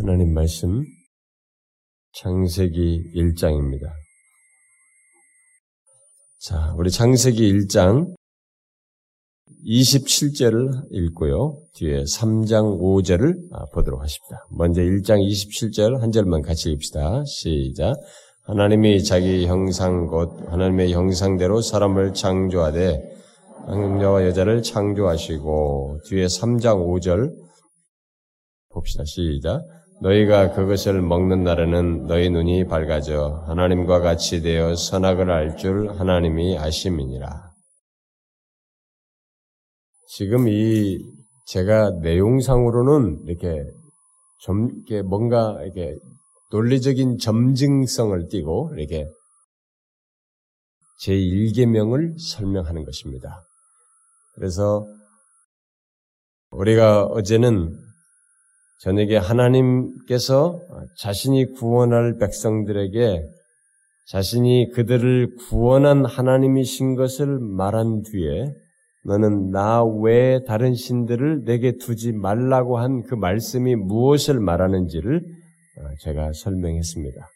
하나님 말씀 창세기 1장입니다. 자, 우리 창세기 1장 27절을 읽고요. 뒤에 3장 5절을 보도록 하십니다. 먼저 1장 27절 한 절만 같이 읽읍시다. 시작. 하나님이 자기 형상 곧 하나님의 형상대로 사람을 창조하되 남자와 여자를 창조하시고 뒤에 3장 5절 봅시다. 시작. 너희가 그것을 먹는 날에는 너희 눈이 밝아져 하나님과 같이 되어 선악을 알 줄 하나님이 아심이니라. 지금 이 제가 내용상으로는 이렇게 좀 이렇게 뭔가 이렇게 논리적인 점증성을 띠고 이렇게 제 1계명을 설명하는 것입니다. 그래서 우리가 어제는 저녁에 하나님께서 자신이 구원할 백성들에게 자신이 그들을 구원한 하나님이신 것을 말한 뒤에 너는 나 외에 다른 신들을 내게 두지 말라고 한 그 말씀이 무엇을 말하는지를 제가 설명했습니다.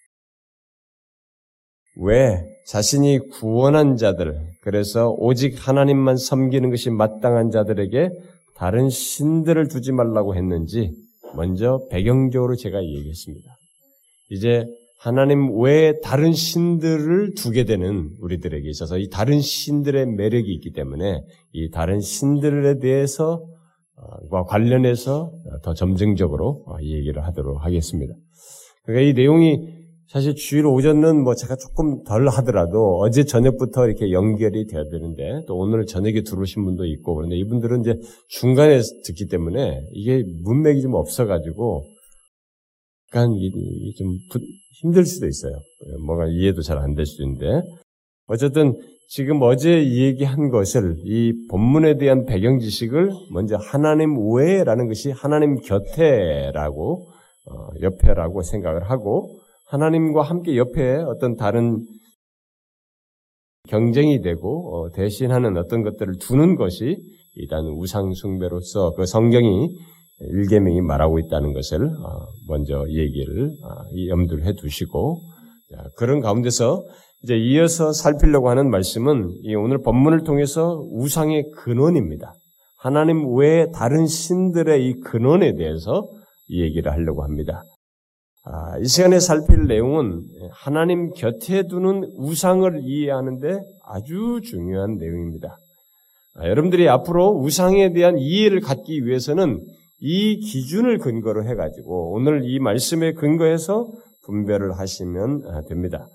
왜 자신이 구원한 자들, 그래서 오직 하나님만 섬기는 것이 마땅한 자들에게 다른 신들을 두지 말라고 했는지 먼저 배경적으로 제가 얘기했습니다. 이제 하나님 외에 다른 신들을 두게 되는 우리들에게 있어서 이 다른 신들의 매력이 있기 때문에 이 다른 신들에 대해서 과 관련해서 더 점증적으로 얘기를 하도록 하겠습니다. 그러니까 이 내용이 사실 주일 오전은 뭐 제가 조금 덜 하더라도 어제 저녁부터 이렇게 연결이 돼야 되는데 또 오늘 저녁에 들어오신 분도 있고 그런데 이분들은 이제 중간에 듣기 때문에 이게 문맥이 좀 없어가지고 약간 좀 힘들 수도 있어요. 뭐가 이해도 잘 안 될 수도 있는데 어쨌든 지금 어제 얘기한 것을 이 본문에 대한 배경 지식을 먼저 하나님 외라는 것이 하나님 곁에라고 어, 옆에라고 생각을 하고 하나님과 함께 옆에 어떤 다른 경쟁이 되고 어, 대신하는 어떤 것들을 두는 것이 일단 우상 숭배로서 그 성경이 일계명이 말하고 있다는 것을 어, 먼저 얘기를 어, 염두를 해 두시고 그런 가운데서 이제 이어서 살피려고 하는 말씀은 오늘 본문을 통해서 우상의 근원입니다. 하나님 외에 다른 신들의 이 근원에 대해서 얘기를 하려고 합니다. 아, 이 시간에 살필 내용은 하나님 곁에 두는 우상을 이해하는데 아주 중요한 내용입니다. 아, 여러분들이 앞으로 우상에 대한 이해를 갖기 위해서는 이 기준을 근거로 해가지고 오늘 이 말씀에 근거해서 분별을 하시면 아, 됩니다.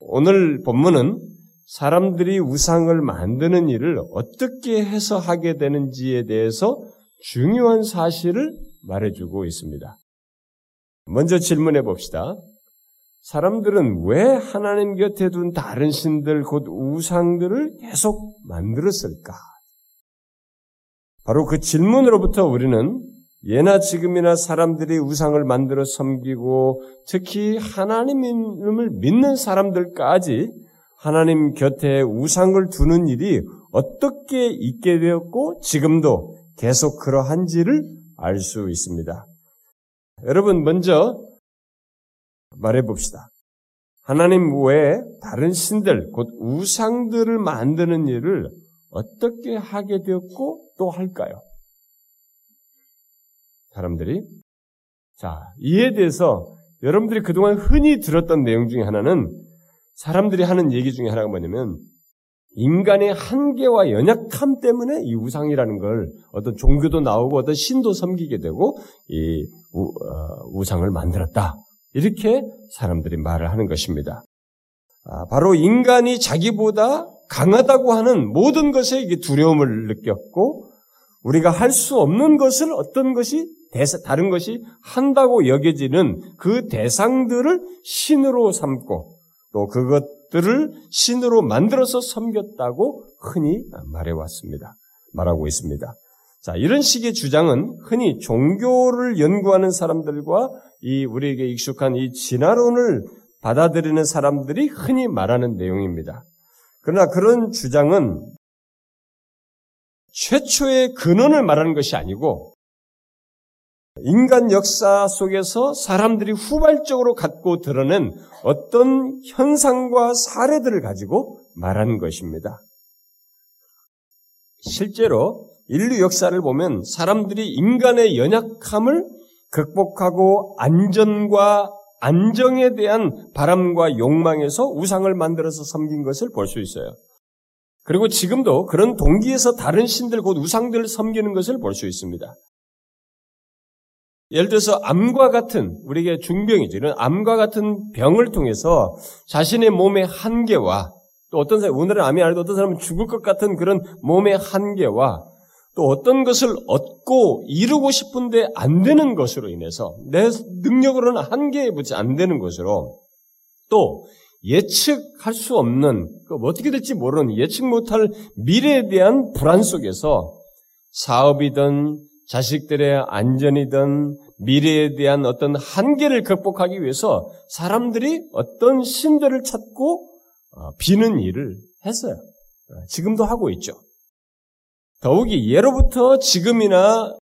오늘 본문은 사람들이 우상을 만드는 일을 어떻게 해서 하게 되는지에 대해서 중요한 사실을 말해주고 있습니다. 먼저 질문해 봅시다. 사람들은 왜 하나님 곁에 둔 다른 신들, 곧 우상들을 계속 만들었을까? 바로 그 질문으로부터 우리는 예나 지금이나 사람들이 우상을 만들어 섬기고 특히 하나님을 믿는 사람들까지 하나님 곁에 우상을 두는 일이 어떻게 있게 되었고 지금도 계속 그러한지를 알 수 있습니다. 여러분 먼저 말해 봅시다. 하나님 외에 다른 신들, 곧 우상들을 만드는 일을 어떻게 하게 되었고 또 할까요? 사람들이 자 이에 대해서 여러분들이 그동안 흔히 들었던 내용 중에 하나는 사람들이 하는 얘기 중에 하나가 뭐냐면 인간의 한계와 연약함 때문에 이 우상이라는 걸 어떤 종교도 나오고 어떤 신도 섬기게 되고 이 우, 어, 상을 만들었다. 이렇게 사람들이 말을 하는 것입니다. 아, 바로 인간이 자기보다 강하다고 하는 모든 것에 두려움을 느꼈고 우리가 할 수 없는 것을 어떤 것이 대사, 다른 것이 한다고 여겨지는 그 대상들을 신으로 삼고 또 그것 들을 신으로 만들어서 섬겼다고 흔히 말해왔습니다. 말하고 있습니다. 자, 이런 식의 주장은 흔히 종교를 연구하는 사람들과 이 우리에게 익숙한 이 진화론을 받아들이는 사람들이 흔히 말하는 내용입니다. 그러나 그런 주장은 최초의 근원을 말하는 것이 아니고 인간 역사 속에서 사람들이 후발적으로 갖고 드러낸 어떤 현상과 사례들을 가지고 말하는 것입니다. 실제로 인류 역사를 보면 사람들이 인간의 연약함을 극복하고 안전과 안정에 대한 바람과 욕망에서 우상을 만들어서 섬긴 것을 볼 수 있어요. 그리고 지금도 그런 동기에서 다른 신들 곧 우상들을 섬기는 것을 볼 수 있습니다. 예를 들어서 암과 같은 우리에게 중병이죠. 이런 암과 같은 병을 통해서 자신의 몸의 한계와 또 어떤 사람 오늘은 암이 아니도 어떤 사람은 죽을 것 같은 그런 몸의 한계와 또 어떤 것을 얻고 이루고 싶은데 안 되는 것으로 인해서 내 능력으로는 한계에 붙지 안 되는 것으로 또 예측할 수 없는 그 어떻게 될지 모르는 예측 못할 미래에 대한 불안 속에서 사업이든 자식들의 안전이든 미래에 대한 어떤 한계를 극복하기 위해서 사람들이 어떤 신들을 찾고 어, 비는 일을 했어요. 어, 지금도 하고 있죠. 더욱이 예로부터 지금이나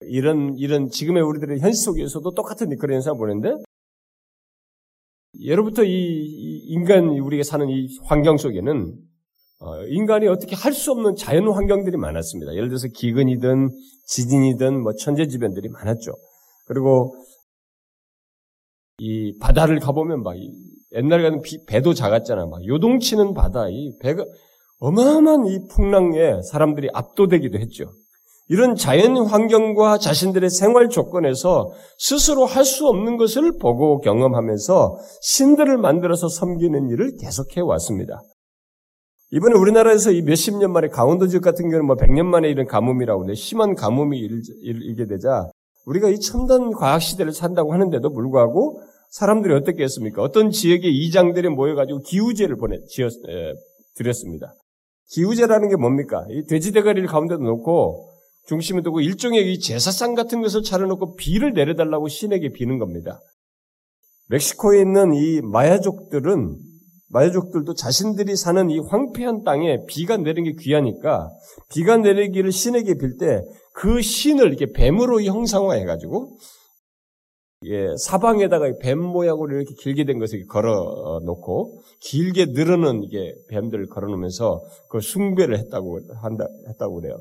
이런 이런 지금의 우리들의 현실 속에서도 똑같은 그런 현상을 보는데 예로부터 이 인간 우리가 사는 이 환경 속에는 어, 인간이 어떻게 할 수 없는 자연 환경들이 많았습니다. 예를 들어서 기근이든 지진이든 뭐 천재지변들이 많았죠. 그리고 이 바다를 가보면 막 옛날 같은 배도 작았잖아. 막 요동치는 바다, 이 배가 어마어마한 이 풍랑에 사람들이 압도되기도 했죠. 이런 자연 환경과 자신들의 생활 조건에서 스스로 할 수 없는 것을 보고 경험하면서 신들을 만들어서 섬기는 일을 계속해 왔습니다. 이번에 우리나라에서 이 몇십 년 만에 강원도 지역 같은 경우는 뭐 100년 만에 이런 가뭄이라고 하는데 심한 가뭄이 일게 되자 우리가 이 첨단 과학 시대를 산다고 하는데도 불구하고 사람들이 어떻게 했습니까? 어떤 지역의 이장들이 모여가지고 기우제를 보내, 지었, 에, 드렸습니다. 기우제라는 게 뭡니까? 이 돼지 대가리를 가운데도 놓고 중심에 두고 일종의 이 제사상 같은 것을 차려놓고 비를 내려달라고 신에게 비는 겁니다. 멕시코에 있는 이 마야족들은 마야족들도 자신들이 사는 이 황폐한 땅에 비가 내리는 게 귀하니까 비가 내리기를 신에게 빌 때 그 신을 이렇게 뱀으로 형상화해가지고 예, 사방에다가 뱀 모양으로 이렇게 길게 된 것을 걸어 놓고 길게 늘어는 이게 뱀들을 걸어 놓으면서 그 숭배를 했다고 한다 했다고 그래요.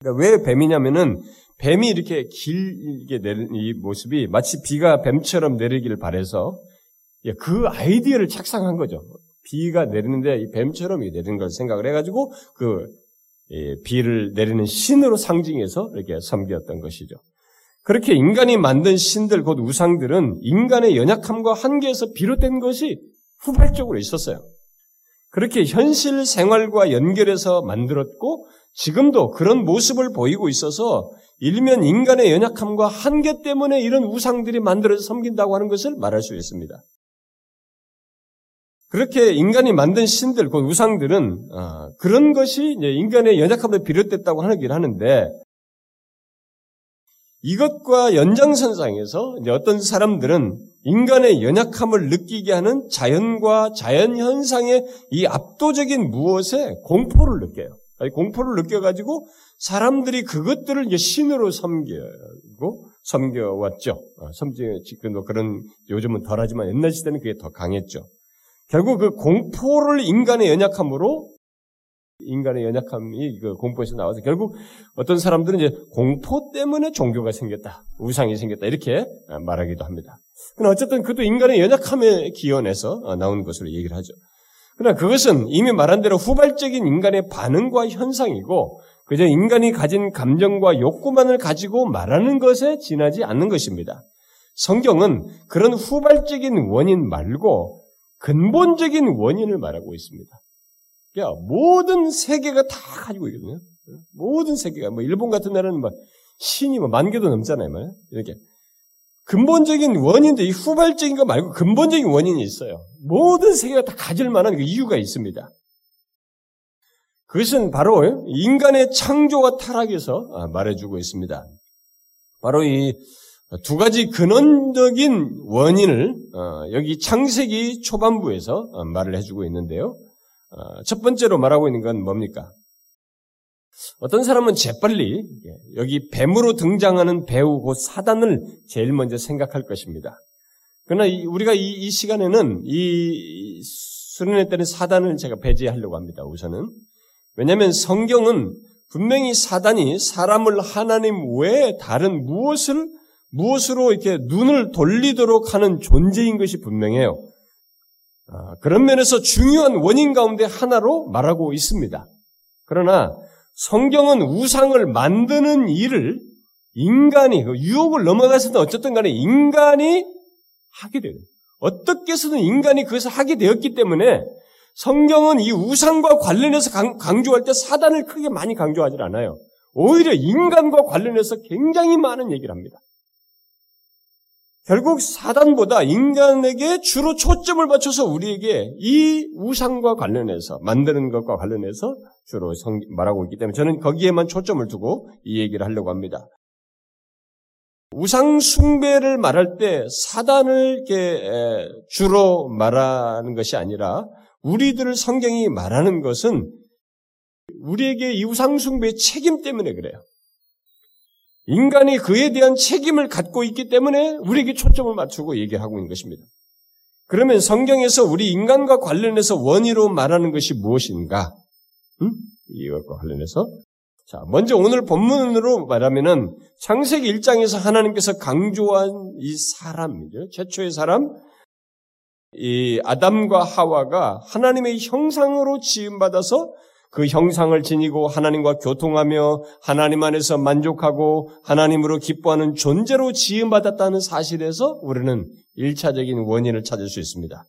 그러니까 왜 뱀이냐면은 뱀이 이렇게 길게 내리는 이 모습이 마치 비가 뱀처럼 내리기를 바래서 예, 그 아이디어를 착상한 거죠. 비가 내리는데 이 뱀처럼 내리는 걸 생각을 해가지고 그 비를 내리는 신으로 상징해서 이렇게 섬겼던 것이죠. 그렇게 인간이 만든 신들, 곧 우상들은 인간의 연약함과 한계에서 비롯된 것이 후발적으로 있었어요. 그렇게 현실 생활과 연결해서 만들었고, 지금도 그런 모습을 보이고 있어서 일면 인간의 연약함과 한계 때문에 이런 우상들이 만들어져 섬긴다고 하는 것을 말할 수 있습니다. 그렇게 인간이 만든 신들, 곧 우상들은 어, 그런 것이 인간의 연약함을 비롯됐다고 하긴 하는데 이것과 연장선상에서 어떤 사람들은 인간의 연약함을 느끼게 하는 자연과 자연 현상의 이 압도적인 무엇에 공포를 느껴요. 공포를 느껴가지고 사람들이 그것들을 신으로 섬기고 섬겨왔죠. 어, 섬지 지금도 그런 요즘은 덜하지만 옛날 시대는 그게 더 강했죠. 결국 그 공포를 인간의 연약함으로 인간의 연약함이 그 공포에서 나와서 결국 어떤 사람들은 이제 공포 때문에 종교가 생겼다, 우상이 생겼다 이렇게 말하기도 합니다. 그러나 어쨌든 그것도 인간의 연약함에 기원해서 나오는 것으로 얘기를 하죠. 그러나 그것은 이미 말한 대로 후발적인 인간의 반응과 현상이고 그저 인간이 가진 감정과 욕구만을 가지고 말하는 것에 지나지 않는 것입니다. 성경은 그런 후발적인 원인 말고 근본적인 원인을 말하고 있습니다. 야, 모든 세계가 다 가지고 있거든요. 모든 세계가, 뭐, 일본 같은 나라는 막, 신이 뭐, 만 개도 넘잖아요, 말 이렇게. 근본적인 원인도 이 후발적인 거 말고 근본적인 원인이 있어요. 모든 세계가 다 가질 만한 그 이유가 있습니다. 그것은 바로 인간의 창조와 타락에서 아, 말해주고 있습니다. 바로 이 두 가지 근원적인 원인을 어, 여기 창세기 초반부에서 어, 말을 해주고 있는데요. 어, 첫 번째로 말하고 있는 건 뭡니까? 어떤 사람은 재빨리 여기 뱀으로 등장하는 배우 곧 사단을 제일 먼저 생각할 것입니다. 그러나 우리가 이, 이 시간에는 이 수련회 때는 사단을 제가 배제하려고 합니다. 우선은 왜냐하면 성경은 분명히 사단이 사람을 하나님 외에 다른 무엇을 무엇으로 이렇게 눈을 돌리도록 하는 존재인 것이 분명해요. 아, 그런 면에서 중요한 원인 가운데 하나로 말하고 있습니다. 그러나 성경은 우상을 만드는 일을 인간이 그 유혹을 넘어가서는 어쨌든 간에 인간이 하게 돼요. 어떻게 해서든 인간이 그것을 하게 되었기 때문에 성경은 이 우상과 관련해서 강조할 때 사단을 크게 많이 강조하지 않아요. 오히려 인간과 관련해서 굉장히 많은 얘기를 합니다. 결국 사단보다 인간에게 주로 초점을 맞춰서 우리에게 이 우상과 관련해서 만드는 것과 관련해서 주로 말하고 있기 때문에 저는 거기에만 초점을 두고 이 얘기를 하려고 합니다. 우상 숭배를 말할 때 사단을 주로 말하는 것이 아니라 우리들을 성경이 말하는 것은 우리에게 이 우상 숭배의 책임 때문에 그래요. 인간이 그에 대한 책임을 갖고 있기 때문에 우리에게 초점을 맞추고 얘기하고 있는 것입니다. 그러면 성경에서 우리 인간과 관련해서 원의로 말하는 것이 무엇인가? 음? 이것과 관련해서 자, 먼저 오늘 본문으로 말하면은 창세기 1장에서 하나님께서 강조한 이 사람이죠. 최초의 사람, 이 아담과 하와가 하나님의 형상으로 지음 받아서 그 형상을 지니고 하나님과 교통하며 하나님 안에서 만족하고 하나님으로 기뻐하는 존재로 지음받았다는 사실에서 우리는 일차적인 원인을 찾을 수 있습니다.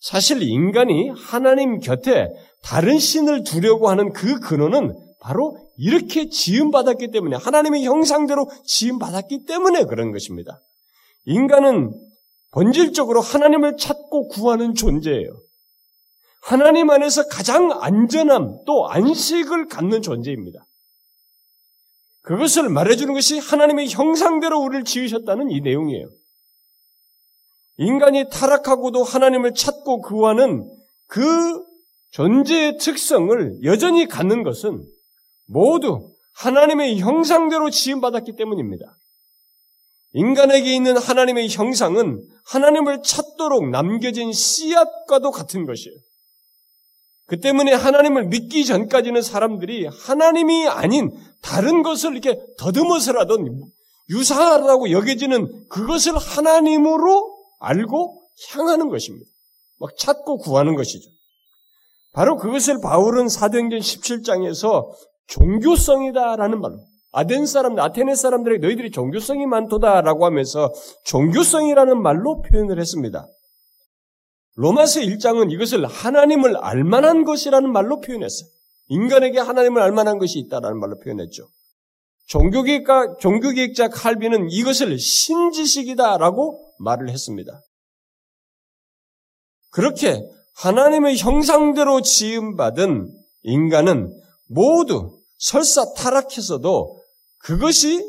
사실 인간이 하나님 곁에 다른 신을 두려고 하는 그 근원은 바로 이렇게 지음받았기 때문에 하나님의 형상대로 지음받았기 때문에 그런 것입니다. 인간은 본질적으로 하나님을 찾고 구하는 존재예요. 하나님 안에서 가장 안전함 또 안식을 갖는 존재입니다. 그것을 말해주는 것이 하나님의 형상대로 우리를 지으셨다는 이 내용이에요. 인간이 타락하고도 하나님을 찾고 구하는 그 존재의 특성을 여전히 갖는 것은 모두 하나님의 형상대로 지음받았기 때문입니다. 인간에게 있는 하나님의 형상은 하나님을 찾도록 남겨진 씨앗과도 같은 것이에요. 그 때문에 하나님을 믿기 전까지는 사람들이 하나님이 아닌 다른 것을 이렇게 더듬어서라도 유사하다고 여겨지는 그것을 하나님으로 알고 향하는 것입니다. 막 찾고 구하는 것이죠. 바로 그것을 바울은 사도행전 17장에서 종교성이다라는 말로 아덴 사람들, 아테네 사람들에게 너희들이 종교성이 많도다라고 하면서 종교성이라는 말로 표현을 했습니다. 로마서 1장은 이것을 하나님을 알만한 것이라는 말로 표현했어요. 인간에게 하나님을 알만한 것이 있다라는 말로 표현했죠. 종교계획가, 종교계획자 칼비는 이것을 신지식이다라고 말을 했습니다. 그렇게 하나님의 형상대로 지음받은 인간은 모두 설사 타락해서도 그것이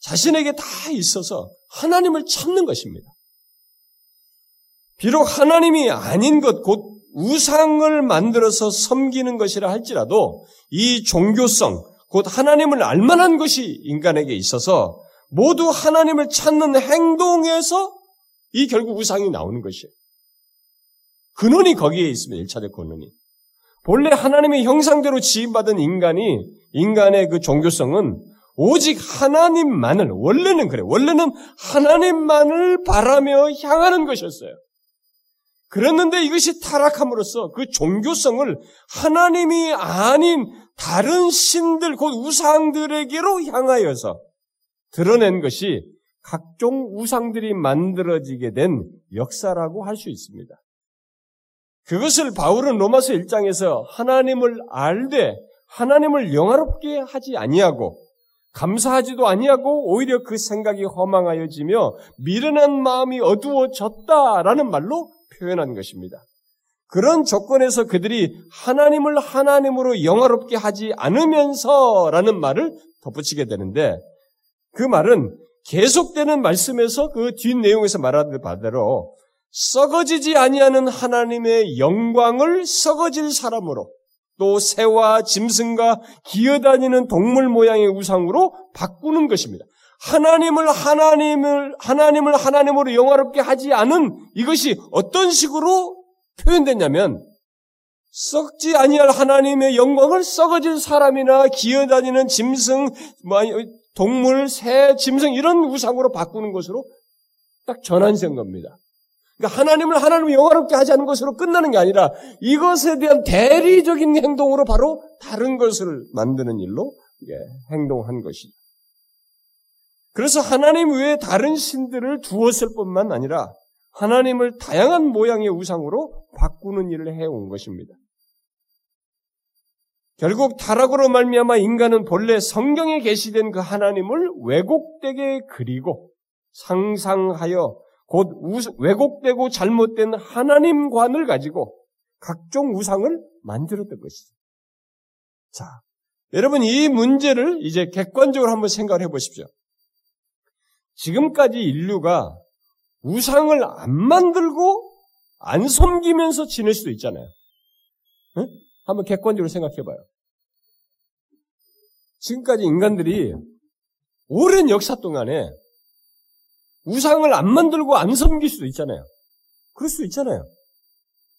자신에게 다 있어서 하나님을 찾는 것입니다. 비록 하나님이 아닌 것, 곧 우상을 만들어서 섬기는 것이라 할지라도 이 종교성, 곧 하나님을 알만한 것이 인간에게 있어서 모두 하나님을 찾는 행동에서 이 결국 우상이 나오는 것이에요. 근원이 거기에 있습니다. 1차적 근원이. 본래 하나님의 형상대로 지음받은 인간이 인간의 그 종교성은 오직 하나님만을 원래는 그래. 원래는 하나님만을 바라며 향하는 것이었어요. 그랬는데 이것이 타락함으로써 그 종교성을 하나님이 아닌 다른 신들 곧 우상들에게로 향하여서 드러낸 것이 각종 우상들이 만들어지게 된 역사라고 할 수 있습니다. 그것을 바울은 로마서 1장에서 하나님을 알되 하나님을 영화롭게 하지 아니하고 감사하지도 아니하고 오히려 그 생각이 허망하여지며 미련한 마음이 어두워졌다라는 말로 표현한 것입니다. 그런 조건에서 그들이 하나님을 하나님으로 영화롭게 하지 않으면서라는 말을 덧붙이게 되는데 그 말은 계속되는 말씀에서 그 뒷 내용에서 말하는 바대로 썩어지지 아니하는 하나님의 영광을 썩어질 사람으로 또 새와 짐승과 기어다니는 동물 모양의 우상으로 바꾸는 것입니다. 하나님을 하나님을 하나님을 하나님으로 영화롭게 하지 않은 이것이 어떤 식으로 표현됐냐면 썩지 아니할 하나님의 영광을 썩어질 사람이나 기어다니는 짐승, 뭐 동물, 새, 짐승 이런 우상으로 바꾸는 것으로 딱 전환된 겁니다. 그러니까 하나님을 하나님을 영화롭게 하지 않는 것으로 끝나는 게 아니라 이것에 대한 대리적인 행동으로 바로 다른 것을 만드는 일로 행동한 것이죠. 그래서 하나님 외에 다른 신들을 두었을 뿐만 아니라 하나님을 다양한 모양의 우상으로 바꾸는 일을 해온 것입니다. 결국 타락으로 말미암아 인간은 본래 성경에 계시된 그 하나님을 왜곡되게 그리고 상상하여 곧 왜곡되고 잘못된 하나님관을 가지고 각종 우상을 만들었던 것이죠. 자, 여러분 이 문제를 이제 객관적으로 한번 생각을 해보십시오. 지금까지 인류가 우상을 안 만들고 안 섬기면서 지낼 수도 있잖아요. 응? 한번 객관적으로 생각해봐요. 지금까지 인간들이 오랜 역사 동안에 우상을 안 만들고 안 섬길 수도 있잖아요. 그럴 수도 있잖아요.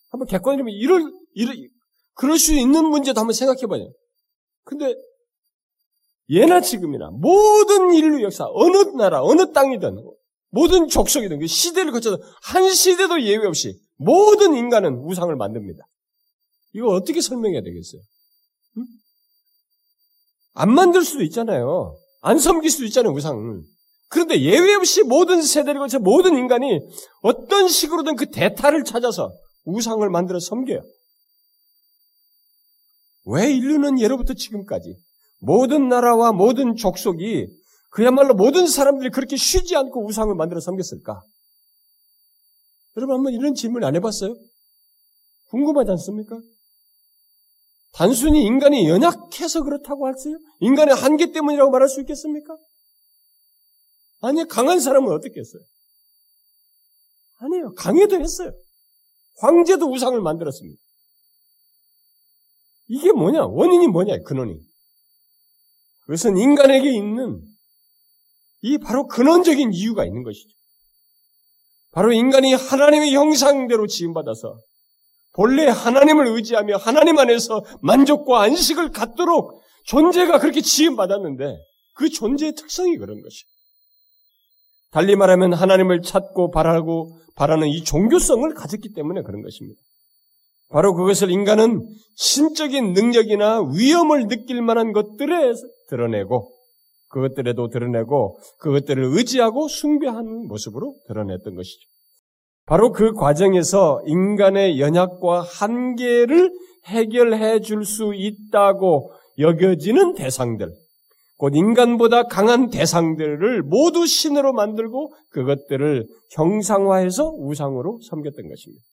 한번 객관적으로 이럴, 이럴, 그럴 수 있는 문제도 한번 생각해봐요. 근데 예나 지금이나 모든 인류 역사, 어느 나라, 어느 땅이든, 모든 족속이든, 그 시대를 거쳐서 한 시대도 예외 없이 모든 인간은 우상을 만듭니다. 이거 어떻게 설명해야 되겠어요? 응? 안 만들 수도 있잖아요. 안 섬길 수도 있잖아요, 우상을. 그런데 예외 없이 모든 세대를 거쳐 모든 인간이 어떤 식으로든 그 대타를 찾아서 우상을 만들어 섬겨요. 왜 인류는 예로부터 지금까지 모든 나라와 모든 족속이 그야말로 모든 사람들이 그렇게 쉬지 않고 우상을 만들어 섬겼을까? 여러분 한번 이런 질문 안 해봤어요? 궁금하지 않습니까? 단순히 인간이 연약해서 그렇다고 할 수요? 인간의 한계 때문이라고 말할 수 있겠습니까? 아니, 강한 사람은 어떻게 했어요? 아니에요. 강해도 했어요. 황제도 우상을 만들었습니다. 이게 뭐냐? 원인이 뭐냐? 근원이. 그것은 인간에게 있는 이 바로 근원적인 이유가 있는 것이죠. 바로 인간이 하나님의 형상대로 지음받아서 본래 하나님을 의지하며 하나님 안에서 만족과 안식을 갖도록 존재가 그렇게 지음받았는데 그 존재의 특성이 그런 것이죠. 달리 말하면 하나님을 찾고 바라고 바라는 이 종교성을 가졌기 때문에 그런 것입니다. 바로 그것을 인간은 신적인 능력이나 위험을 느낄 만한 것들에 드러내고 그것들에도 드러내고 그것들을 의지하고 숭배하는 모습으로 드러냈던 것이죠. 바로 그 과정에서 인간의 연약과 한계를 해결해 줄 수 있다고 여겨지는 대상들, 곧 인간보다 강한 대상들을 모두 신으로 만들고 그것들을 형상화해서 우상으로 섬겼던 것입니다.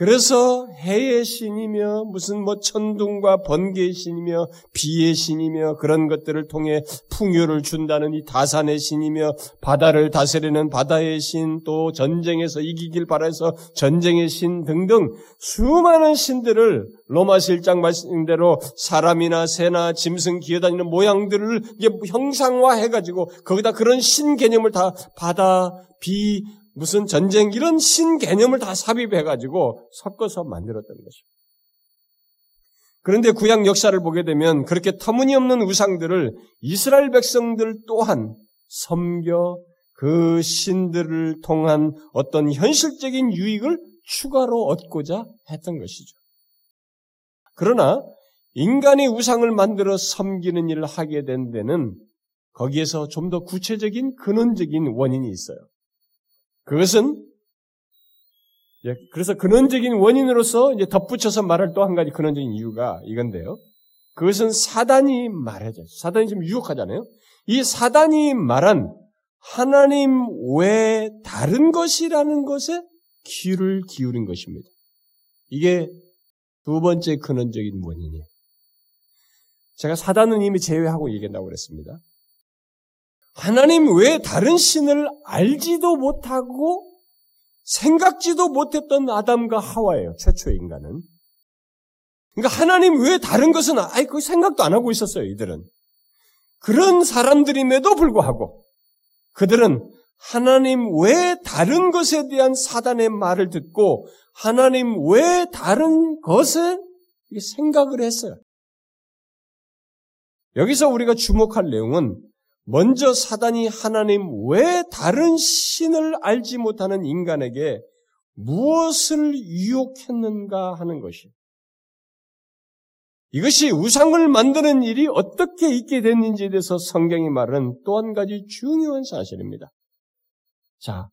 그래서 해의 신이며 무슨 뭐 천둥과 번개의 신이며 비의 신이며 그런 것들을 통해 풍요를 준다는 이 다산의 신이며 바다를 다스리는 바다의 신 또 전쟁에서 이기길 바라서 전쟁의 신 등등 수많은 신들을 로마 실장 말씀대로 사람이나 새나 짐승 기어다니는 모양들을 형상화해가지고 거기다 그런 신 개념을 다 바다, 비, 무슨 전쟁 이런 신 개념을 다 삽입해가지고 섞어서 만들었던 것입니다. 그런데 구약 역사를 보게 되면 그렇게 터무니없는 우상들을 이스라엘 백성들 또한 섬겨 그 신들을 통한 어떤 현실적인 유익을 추가로 얻고자 했던 것이죠. 그러나 인간이 우상을 만들어 섬기는 일을 하게 된 데는 거기에서 좀 더 구체적인 근원적인 원인이 있어요. 그것은 그래서 근원적인 원인으로서 이제 덧붙여서 말할 또 한 가지 근원적인 이유가 이건데요. 그것은 사단이 말하죠. 사단이 지금 유혹하잖아요. 이 사단이 말한 하나님 외 다른 것이라는 것에 귀를 기울인 것입니다. 이게 두 번째 근원적인 원인이에요. 제가 사단은 이미 제외하고 얘기한다고 그랬습니다. 하나님 외에 다른 신을 알지도 못하고 생각지도 못했던 아담과 하와예요. 최초의 인간은. 그러니까 하나님 왜 다른 것은 아예 그 생각도 안 하고 있었어요, 이들은. 그런 사람들임에도 불구하고 그들은 하나님 왜 다른 것에 대한 사단의 말을 듣고 하나님 왜 다른 것에 생각을 했어요. 여기서 우리가 주목할 내용은 먼저 사단이 하나님 왜 다른 신을 알지 못하는 인간에게 무엇을 유혹했는가 하는 것이. 이것이 우상을 만드는 일이 어떻게 있게 됐는지에 대해서 성경이 말하는 또 한 가지 중요한 사실입니다. 자,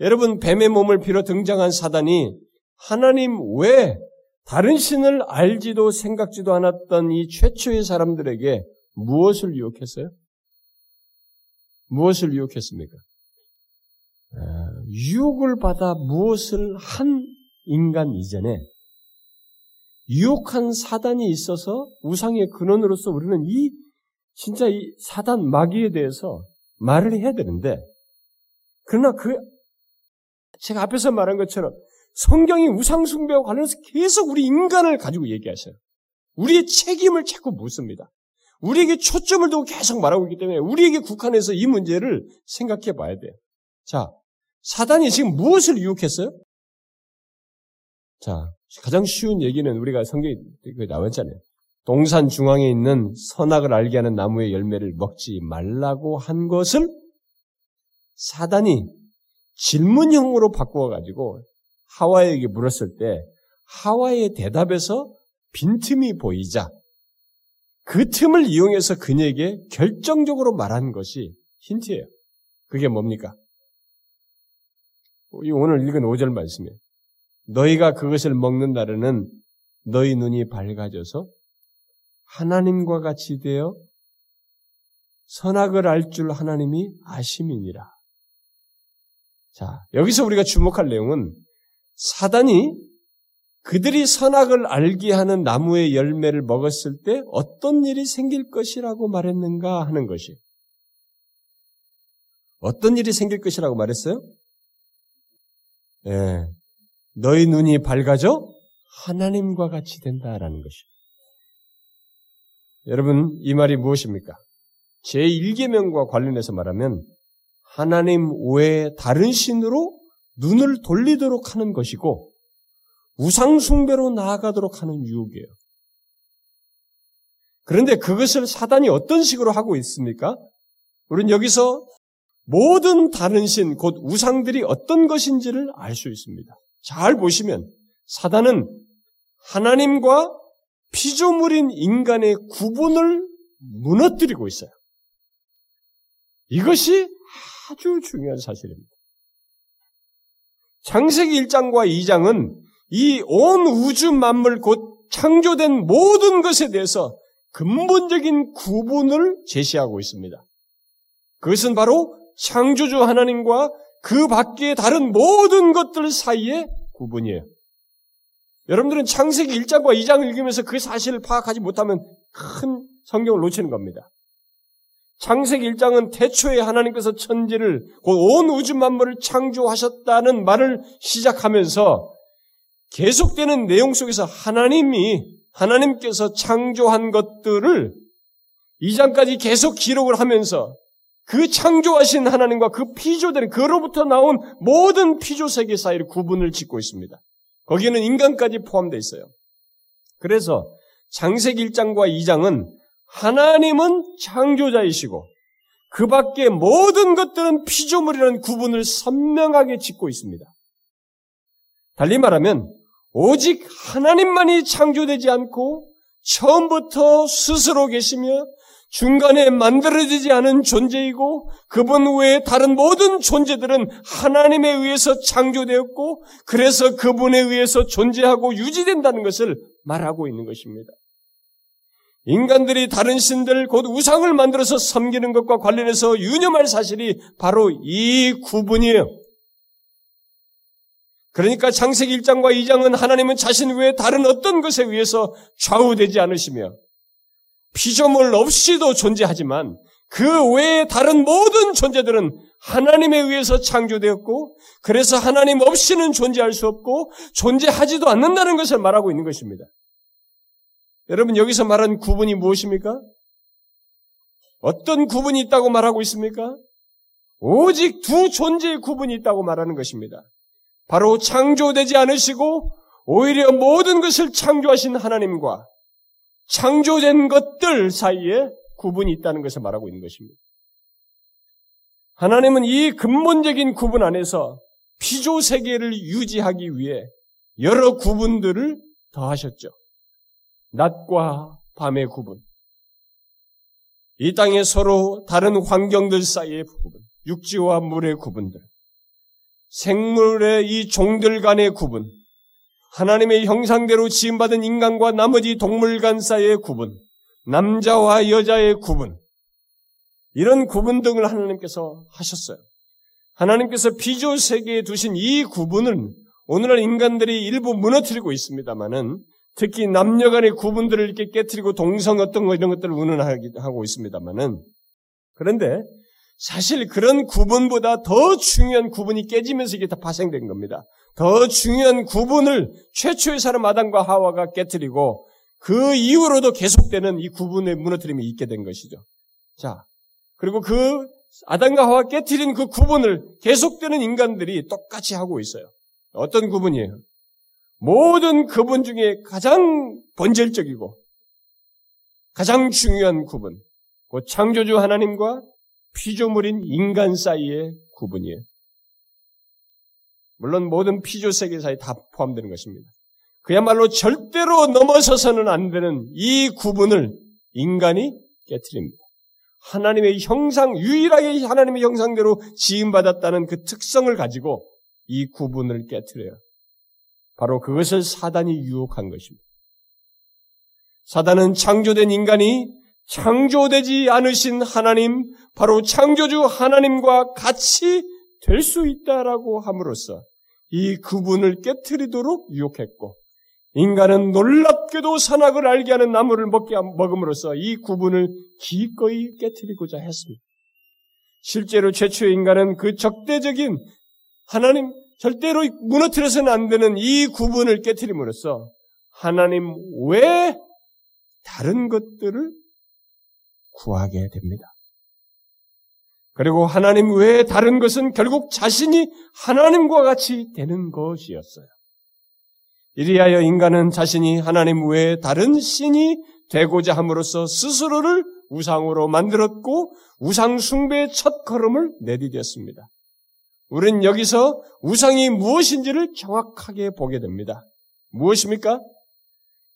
여러분 뱀의 몸을 빌어 등장한 사단이 하나님 왜 다른 신을 알지도 생각지도 않았던 이 최초의 사람들에게 무엇을 유혹했어요? 무엇을 유혹했습니까? 아, 유혹을 받아 무엇을 한 인간 이전에 유혹한 사단이 있어서 우상의 근원으로서 우리는 이 진짜 이 사단 마귀에 대해서 말을 해야 되는데 그러나 그 제가 앞에서 말한 것처럼 성경이 우상 숭배와 관련해서 계속 우리 인간을 가지고 얘기하셔요. 우리의 책임을 자꾸 묻습니다. 우리에게 초점을 두고 계속 말하고 있기 때문에 우리에게 국한해서 이 문제를 생각해 봐야 돼요. 자, 사단이 지금 무엇을 유혹했어요? 자, 가장 쉬운 얘기는 우리가 성경에 나왔잖아요. 동산 중앙에 있는 선악을 알게 하는 나무의 열매를 먹지 말라고 한 것을 사단이 질문형으로 바꾸어가지고 하와에게 물었을 때 하와의 대답에서 빈틈이 보이자 그 틈을 이용해서 그녀에게 결정적으로 말한 것이 힌트예요. 그게 뭡니까? 오늘 읽은 5절 말씀이에요. 너희가 그것을 먹는 날에는 너희 눈이 밝아져서 하나님과 같이 되어 선악을 알 줄 하나님이 아심이니라. 자, 여기서 우리가 주목할 내용은 사단이 그들이 선악을 알게 하는 나무의 열매를 먹었을 때 어떤 일이 생길 것이라고 말했는가 하는 것이. 어떤 일이 생길 것이라고 말했어요? 예. 너희 눈이 밝아져 하나님과 같이 된다라는 것이. 여러분, 이 말이 무엇입니까? 제1계명과 관련해서 말하면 하나님 외에 다른 신으로 눈을 돌리도록 하는 것이고 우상숭배로 나아가도록 하는 유혹이에요. 그런데 그것을 사단이 어떤 식으로 하고 있습니까? 우리는 여기서 모든 다른 신, 곧 우상들이 어떤 것인지를 알 수 있습니다. 잘 보시면 사단은 하나님과 피조물인 인간의 구분을 무너뜨리고 있어요. 이것이 아주 중요한 사실입니다. 창세기 1장과 2장은 이 온 우주 만물 곧 창조된 모든 것에 대해서 근본적인 구분을 제시하고 있습니다. 그것은 바로 창조주 하나님과 그 밖에 다른 모든 것들 사이의 구분이에요. 여러분들은 창세기 1장과 2장을 읽으면서 그 사실을 파악하지 못하면 큰 성경을 놓치는 겁니다. 창세기 1장은 태초에 하나님께서 천지를 곧 온 우주 만물을 창조하셨다는 말을 시작하면서 계속되는 내용 속에서 하나님이 하나님께서 창조한 것들을 2장까지 계속 기록을 하면서 그 창조하신 하나님과 그 피조된 그로부터 나온 모든 피조 세계 사이를 구분을 짓고 있습니다. 거기에는 인간까지 포함되어 있어요. 그래서 창세기 1장과 2장은 하나님은 창조자이시고 그 밖에 모든 것들은 피조물이라는 구분을 선명하게 짓고 있습니다. 달리 말하면 오직 하나님만이 창조되지 않고 처음부터 스스로 계시며 중간에 만들어지지 않은 존재이고 그분 외에 다른 모든 존재들은 하나님에 의해서 창조되었고 그래서 그분에 의해서 존재하고 유지된다는 것을 말하고 있는 것입니다. 인간들이 다른 신들 곧 우상을 만들어서 섬기는 것과 관련해서 유념할 사실이 바로 이 구분이에요. 그러니까 창세기 1장과 2장은 하나님은 자신 외에 다른 어떤 것에 의해서 좌우되지 않으시며 피조물 없이도 존재하지만 그 외에 다른 모든 존재들은 하나님에 의해서 창조되었고 그래서 하나님 없이는 존재할 수 없고 존재하지도 않는다는 것을 말하고 있는 것입니다. 여러분 여기서 말한 구분이 무엇입니까? 어떤 구분이 있다고 말하고 있습니까? 오직 두 존재의 구분이 있다고 말하는 것입니다. 바로 창조되지 않으시고 오히려 모든 것을 창조하신 하나님과 창조된 것들 사이에 구분이 있다는 것을 말하고 있는 것입니다. 하나님은 이 근본적인 구분 안에서 피조 세계를 유지하기 위해 여러 구분들을 더하셨죠. 낮과 밤의 구분, 이 땅에 서로 다른 환경들 사이의 구분, 육지와 물의 구분들, 생물의 이 종들 간의 구분, 하나님의 형상대로 지음받은 인간과 나머지 동물 간 사이의 구분, 남자와 여자의 구분, 이런 구분 등을 하나님께서 하셨어요. 하나님께서 비조 세계에 두신 이 구분은 오늘날 인간들이 일부 무너뜨리고 있습니다만은 특히 남녀 간의 구분들을 이렇게 깨뜨리고 동성 어떤 거 이런 것들을 운운하고 있습니다만은 그런데 사실 그런 구분보다 더 중요한 구분이 깨지면서 이게 다 파생된 겁니다. 더 중요한 구분을 최초의 사람 아담과 하와가 깨뜨리고 그 이후로도 계속되는 이 구분의 무너뜨림이 있게 된 것이죠. 자, 그리고 그 아담과 하와 깨뜨린 그 구분을 계속되는 인간들이 똑같이 하고 있어요. 어떤 구분이에요? 모든 구분 중에 가장 본질적이고 가장 중요한 구분, 곧 창조주 하나님과 피조물인 인간 사이의 구분이에요. 물론 모든 피조 세계 사이 다 포함되는 것입니다. 그야말로 절대로 넘어서서는 안 되는 이 구분을 인간이 깨뜨립니다. 하나님의 형상, 유일하게 하나님의 형상대로 지음받았다는 그 특성을 가지고 이 구분을 깨뜨려요. 바로 그것을 사단이 유혹한 것입니다. 사단은 창조된 인간이 창조되지 않으신 하나님, 바로 창조주 하나님과 같이 될 수 있다라고 함으로써 이 구분을 깨뜨리도록 유혹했고, 인간은 놀랍게도 선악을 알게 하는 나무를 먹게 먹음으로써 이 구분을 기꺼이 깨뜨리고자 했습니다. 실제로 최초의 인간은 그 적대적인 하나님 절대로 무너뜨려서는 안 되는 이 구분을 깨뜨림으로써 하나님 외 다른 것들을 구하게 됩니다. 그리고 하나님 외에 다른 것은 결국 자신이 하나님과 같이 되는 것이었어요. 이리하여 인간은 자신이 하나님 외에 다른 신이 되고자 함으로써 스스로를 우상으로 만들었고 우상 숭배의 첫 걸음을 내디뎠습니다. 우리는 여기서 우상이 무엇인지를 정확하게 보게 됩니다. 무엇입니까?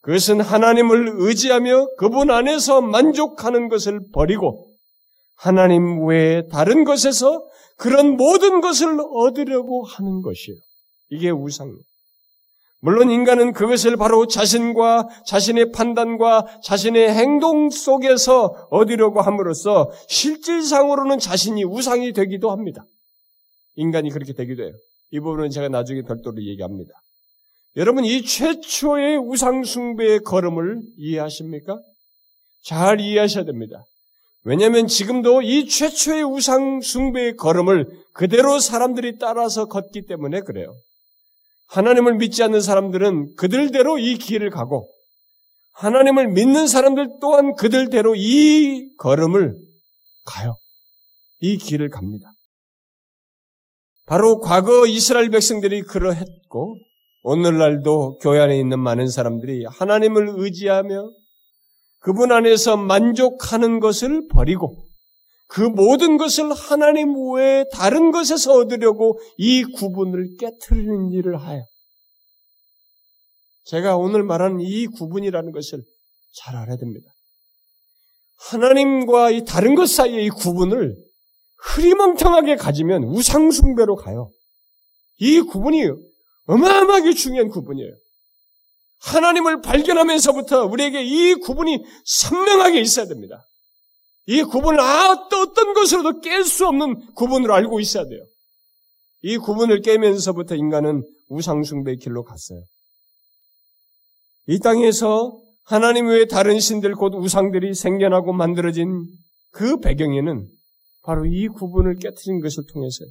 그것은 하나님을 의지하며 그분 안에서 만족하는 것을 버리고 하나님 외에 다른 것에서 그런 모든 것을 얻으려고 하는 것이에요. 이게 우상입니다. 물론 인간은 그것을 바로 자신과 자신의 판단과 자신의 행동 속에서 얻으려고 함으로써 실질상으로는 자신이 우상이 되기도 합니다. 인간이 그렇게 되기도 해요. 이 부분은 제가 나중에 별도로 얘기합니다. 여러분, 이 최초의 우상숭배의 걸음을 이해하십니까? 잘 이해하셔야 됩니다. 왜냐하면 지금도 이 최초의 우상 숭배의 걸음을 그대로 사람들이 따라서 걷기 때문에 그래요. 하나님을 믿지 않는 사람들은 그들대로 이 길을 가고 하나님을 믿는 사람들 또한 그들대로 이 걸음을 가요. 이 길을 갑니다. 바로 과거 이스라엘 백성들이 그러했고 오늘날도 교회 안에 있는 많은 사람들이 하나님을 의지하며 그분 안에서 만족하는 것을 버리고 그 모든 것을 하나님 외에 다른 것에서 얻으려고 이 구분을 깨뜨리는 일을 하여. 제가 오늘 말하는 이 구분이라는 것을 잘 알아야 됩니다. 하나님과 이 다른 것 사이의 이 구분을 흐리멍텅하게 가지면 우상숭배로 가요. 이 구분이 어마어마하게 중요한 구분이에요. 하나님을 발견하면서부터 우리에게 이 구분이 선명하게 있어야 됩니다. 이 구분을 아, 어떤 것으로도 깰 수 없는 구분으로 알고 있어야 돼요. 이 구분을 깨면서부터 인간은 우상숭배의 길로 갔어요. 이 땅에서 하나님 외에 다른 신들 곧 우상들이 생겨나고 만들어진 그 배경에는 바로 이 구분을 깨뜨린 것을 통해서요.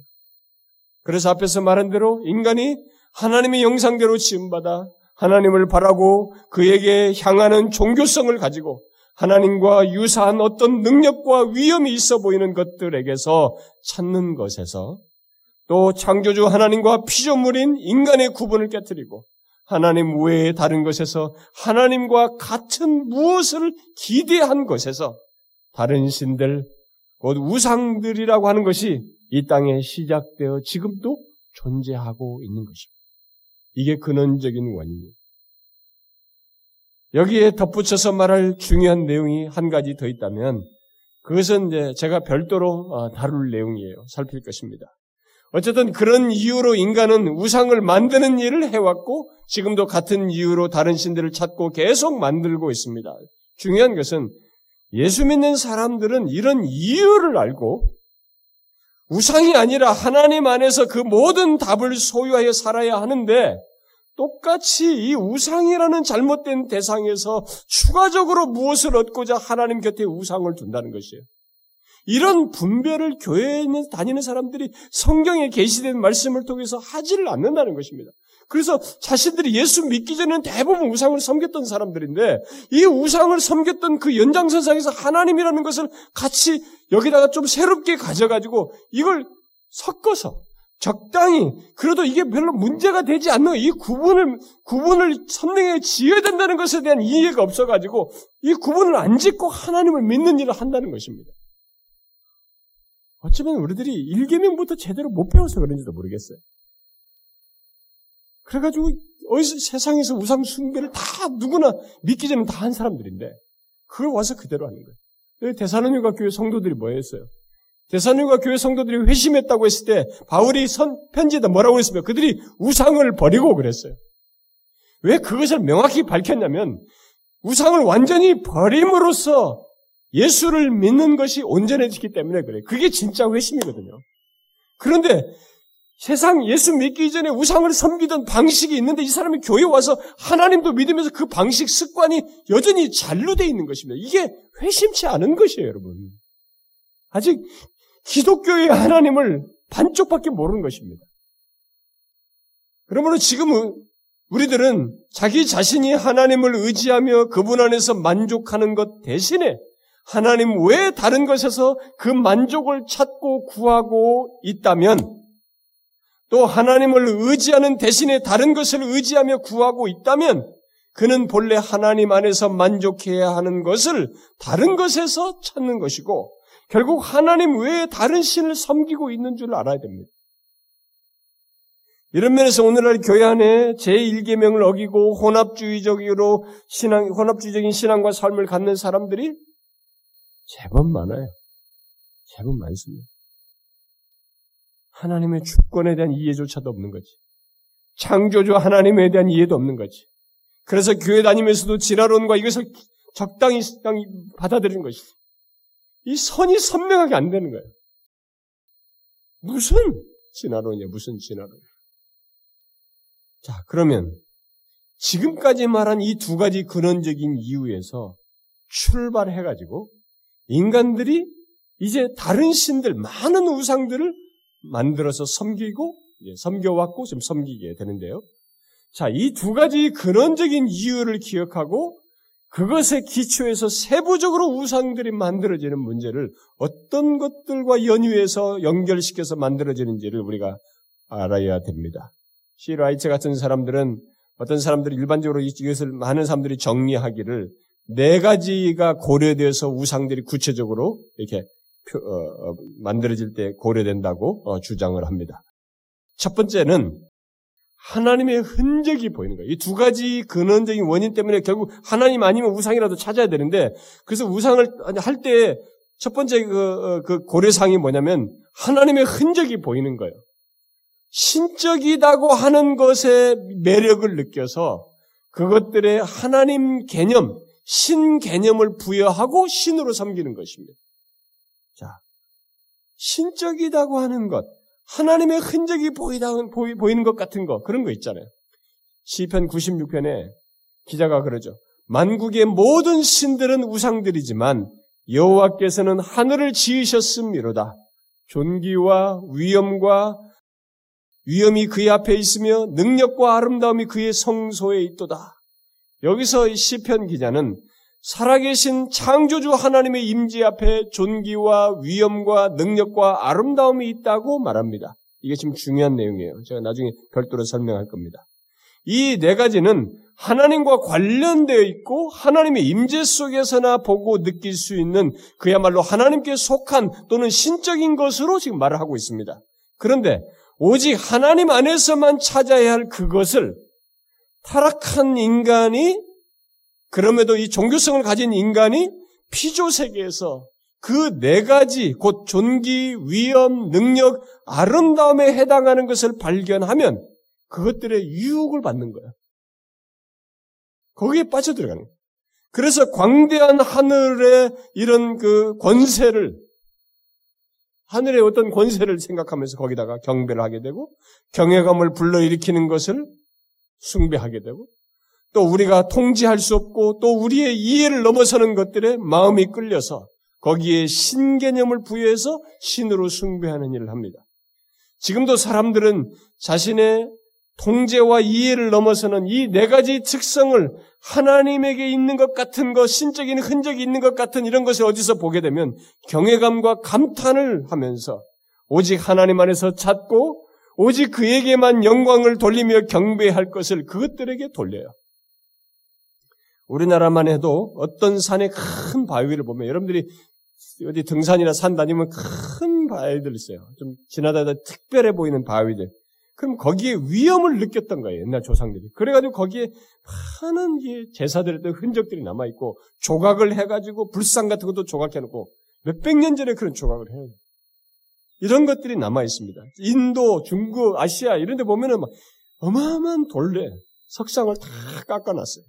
그래서 앞에서 말한 대로 인간이 하나님의 영상대로 지음받아 하나님을 바라고 그에게 향하는 종교성을 가지고 하나님과 유사한 어떤 능력과 위험이 있어 보이는 것들에게서 찾는 것에서 또 창조주 하나님과 피조물인 인간의 구분을 깨뜨리고 하나님 외에 다른 것에서 하나님과 같은 무엇을 기대한 것에서 다른 신들, 곧 우상들이라고 하는 것이 이 땅에 시작되어 지금도 존재하고 있는 것입니다. 이게 근원적인 원인이에요. 여기에 덧붙여서 말할 중요한 내용이 한 가지 더 있다면 그것은 이제 제가 별도로 어, 다룰 내용이에요. 살필 것입니다. 어쨌든 그런 이유로 인간은 우상을 만드는 일을 해왔고 지금도 같은 이유로 다른 신들을 찾고 계속 만들고 있습니다. 중요한 것은 예수 믿는 사람들은 이런 이유를 알고 우상이 아니라 하나님 안에서 그 모든 답을 소유하여 살아야 하는데 똑같이 이 우상이라는 잘못된 대상에서 추가적으로 무엇을 얻고자 하나님 곁에 우상을 둔다는 것이에요. 이런 분별을 교회에 다니는 사람들이 성경에 계시된 말씀을 통해서 하지를 않는다는 것입니다. 그래서 자신들이 예수 믿기 전에는 대부분 우상을 섬겼던 사람들인데 이 우상을 섬겼던 그 연장선상에서 하나님이라는 것을 같이 여기다가 좀 새롭게 가져가지고 이걸 섞어서 적당히 그래도 이게 별로 문제가 되지 않는 이 구분을 구분을 선명하게 지어야 된다는 것에 대한 이해가 없어가지고 이 구분을 안 짓고 하나님을 믿는 일을 한다는 것입니다. 어쩌면 우리들이 일개명부터 제대로 못 배워서 그런지도 모르겠어요. 그래가지고 어디서 세상에서 우상 숭배를 다 누구나 믿기 전에 다 한 사람들인데 그걸 와서 그대로 하는 거예요. 대사로니가 교회 성도들이 뭐 했어요? 대사로니가 교회 성도들이 회심했다고 했을 때 바울이 선 편지에다 뭐라고 했습니까? 그들이 우상을 버리고 그랬어요. 왜 그것을 명확히 밝혔냐면 우상을 완전히 버림으로써 예수를 믿는 것이 온전해지기 때문에 그래요. 그게 진짜 회심이거든요. 그런데 세상 예수 믿기 이전에 우상을 섬기던 방식이 있는데 이 사람이 교회 와서 하나님도 믿으면서 그 방식 습관이 여전히 잔류되어 있는 것입니다. 이게 회심치 않은 것이에요, 여러분. 아직 기독교의 하나님을 반쪽밖에 모르는 것입니다. 그러므로 지금은 우리들은 자기 자신이 하나님을 의지하며 그분 안에서 만족하는 것 대신에 하나님 외에 다른 것에서 그 만족을 찾고 구하고 있다면 또 하나님을 의지하는 대신에 다른 것을 의지하며 구하고 있다면 그는 본래 하나님 안에서 만족해야 하는 것을 다른 것에서 찾는 것이고 결국 하나님 외에 다른 신을 섬기고 있는 줄 알아야 됩니다. 이런 면에서 오늘날 교회 안에 제1계명을 어기고 혼합주의적으로 신앙, 혼합주의적인 신앙과 삶을 갖는 사람들이 제법 많아요. 제법 많습니다. 하나님의 주권에 대한 이해조차도 없는 거지. 창조주 하나님에 대한 이해도 없는 거지. 그래서 교회 다니면서도 지라론과 이것을 적당히 받아들이는 것이지. 이 선이 선명하게 안 되는 거예요. 무슨 진화론이야, 무슨 진화론. 자, 그러면 지금까지 말한 이 두 가지 근원적인 이유에서 출발해가지고 인간들이 이제 다른 신들, 많은 우상들을 만들어서 섬기고, 섬겨왔고, 지금 섬기게 되는데요. 자, 이 두 가지 근원적인 이유를 기억하고 그것의 기초에서 세부적으로 우상들이 만들어지는 문제를 어떤 것들과 연유해서 연결시켜서 만들어지는지를 우리가 알아야 됩니다. 시 라이츠 같은 사람들은 어떤 사람들이 일반적으로 이것을 많은 사람들이 정리하기를 네 가지가 고려되어서 우상들이 구체적으로 이렇게 표, 어, 어, 만들어질 때 고려된다고 어, 주장을 합니다. 첫 번째는 하나님의 흔적이 보이는 거예요. 이 두 가지 근원적인 원인 때문에 결국 하나님 아니면 우상이라도 찾아야 되는데 그래서 우상을 할 때 첫 번째 그, 어, 그 고려상이 뭐냐면 하나님의 흔적이 보이는 거예요. 신적이다고 하는 것에 매력을 느껴서 그것들의 하나님 개념, 신 개념을 부여하고 신으로 섬기는 것입니다. 자, 신적이다고 하는 것, 하나님의 흔적이 보이다, 보이, 보이는 것 같은 거, 그런 거 있잖아요. 시편 96편에 기자가 그러죠. 만국의 모든 신들은 우상들이지만 여호와께서는 하늘을 지으셨음이로다. 존귀와 위엄과 위엄이 그의 앞에 있으며 능력과 아름다움이 그의 성소에 있도다. 여기서 시편 기자는 살아계신 창조주 하나님의 임재 앞에 존귀와 위엄과 능력과 아름다움이 있다고 말합니다. 이게 지금 중요한 내용이에요. 제가 나중에 별도로 설명할 겁니다. 이 네 가지는 하나님과 관련되어 있고 하나님의 임재 속에서나 보고 느낄 수 있는 그야말로 하나님께 속한 또는 신적인 것으로 지금 말을 하고 있습니다. 그런데 오직 하나님 안에서만 찾아야 할 그것을 타락한 인간이 그럼에도 이 종교성을 가진 인간이 피조 세계에서 그 네 가지 곧 존귀, 위엄, 능력, 아름다움에 해당하는 것을 발견하면 그것들의 유혹을 받는 거야. 거기에 빠져들어가는 거야. 그래서 광대한 하늘의 이런 그 권세를 하늘의 어떤 권세를 생각하면서 거기다가 경배를 하게 되고 경외감을 불러일으키는 것을 숭배하게 되고 또 우리가 통제할 수 없고 또 우리의 이해를 넘어서는 것들에 마음이 끌려서 거기에 신개념을 부여해서 신으로 숭배하는 일을 합니다. 지금도 사람들은 자신의 통제와 이해를 넘어서는 이 네 가지 특성을 하나님에게 있는 것 같은 것, 신적인 흔적이 있는 것 같은 이런 것을 어디서 보게 되면 경외감과 감탄을 하면서 오직 하나님 안에서 찾고 오직 그에게만 영광을 돌리며 경배할 것을 그것들에게 돌려요. 우리나라만 해도 어떤 산의 큰 바위를 보면 여러분들이 어디 등산이나 산 다니면 큰 바위들 있어요. 좀 지나다가 특별해 보이는 바위들. 그럼 거기에 위험을 느꼈던 거예요. 옛날 조상들이. 그래가지고 거기에 많은 제사들의 흔적들이 남아있고 조각을 해가지고 불상 같은 것도 조각해놓고 몇백 년 전에 그런 조각을 해요. 이런 것들이 남아있습니다. 인도, 중국, 아시아 이런 데 보면은 막 어마어마한 돌래, 석상을 다 깎아놨어요.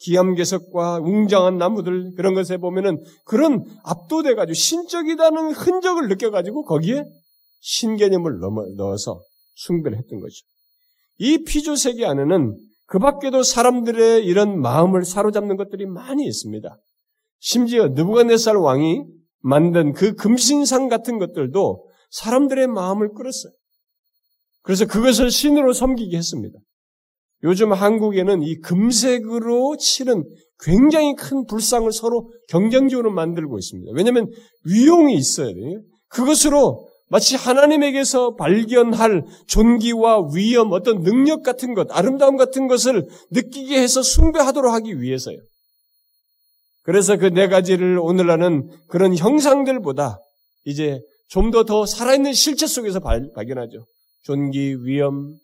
기암괴석과 웅장한 나무들 그런 것에 보면은 그런 압도돼 가지고 신적이다는 흔적을 느껴 가지고 거기에 신개념을 넣어서 숭배를 했던 거죠. 이 피조 세계 안에는 그 밖에도 사람들의 이런 마음을 사로잡는 것들이 많이 있습니다. 심지어 느부갓네살 왕이 만든 그 금신상 같은 것들도 사람들의 마음을 끌었어요. 그래서 그것을 신으로 섬기게 했습니다. 요즘 한국에는 이 금색으로 칠은 굉장히 큰 불상을 서로 경쟁적으로 만들고 있습니다. 왜냐하면 위용이 있어야 돼요. 그것으로 마치 하나님에게서 발견할 존귀와 위엄, 어떤 능력 같은 것, 아름다움 같은 것을 느끼게 해서 숭배하도록 하기 위해서요. 그래서 그 네 가지를 오늘날은 그런 형상들보다 이제 좀 더더 살아있는 실체 속에서 발, 견하죠 존귀, 위엄,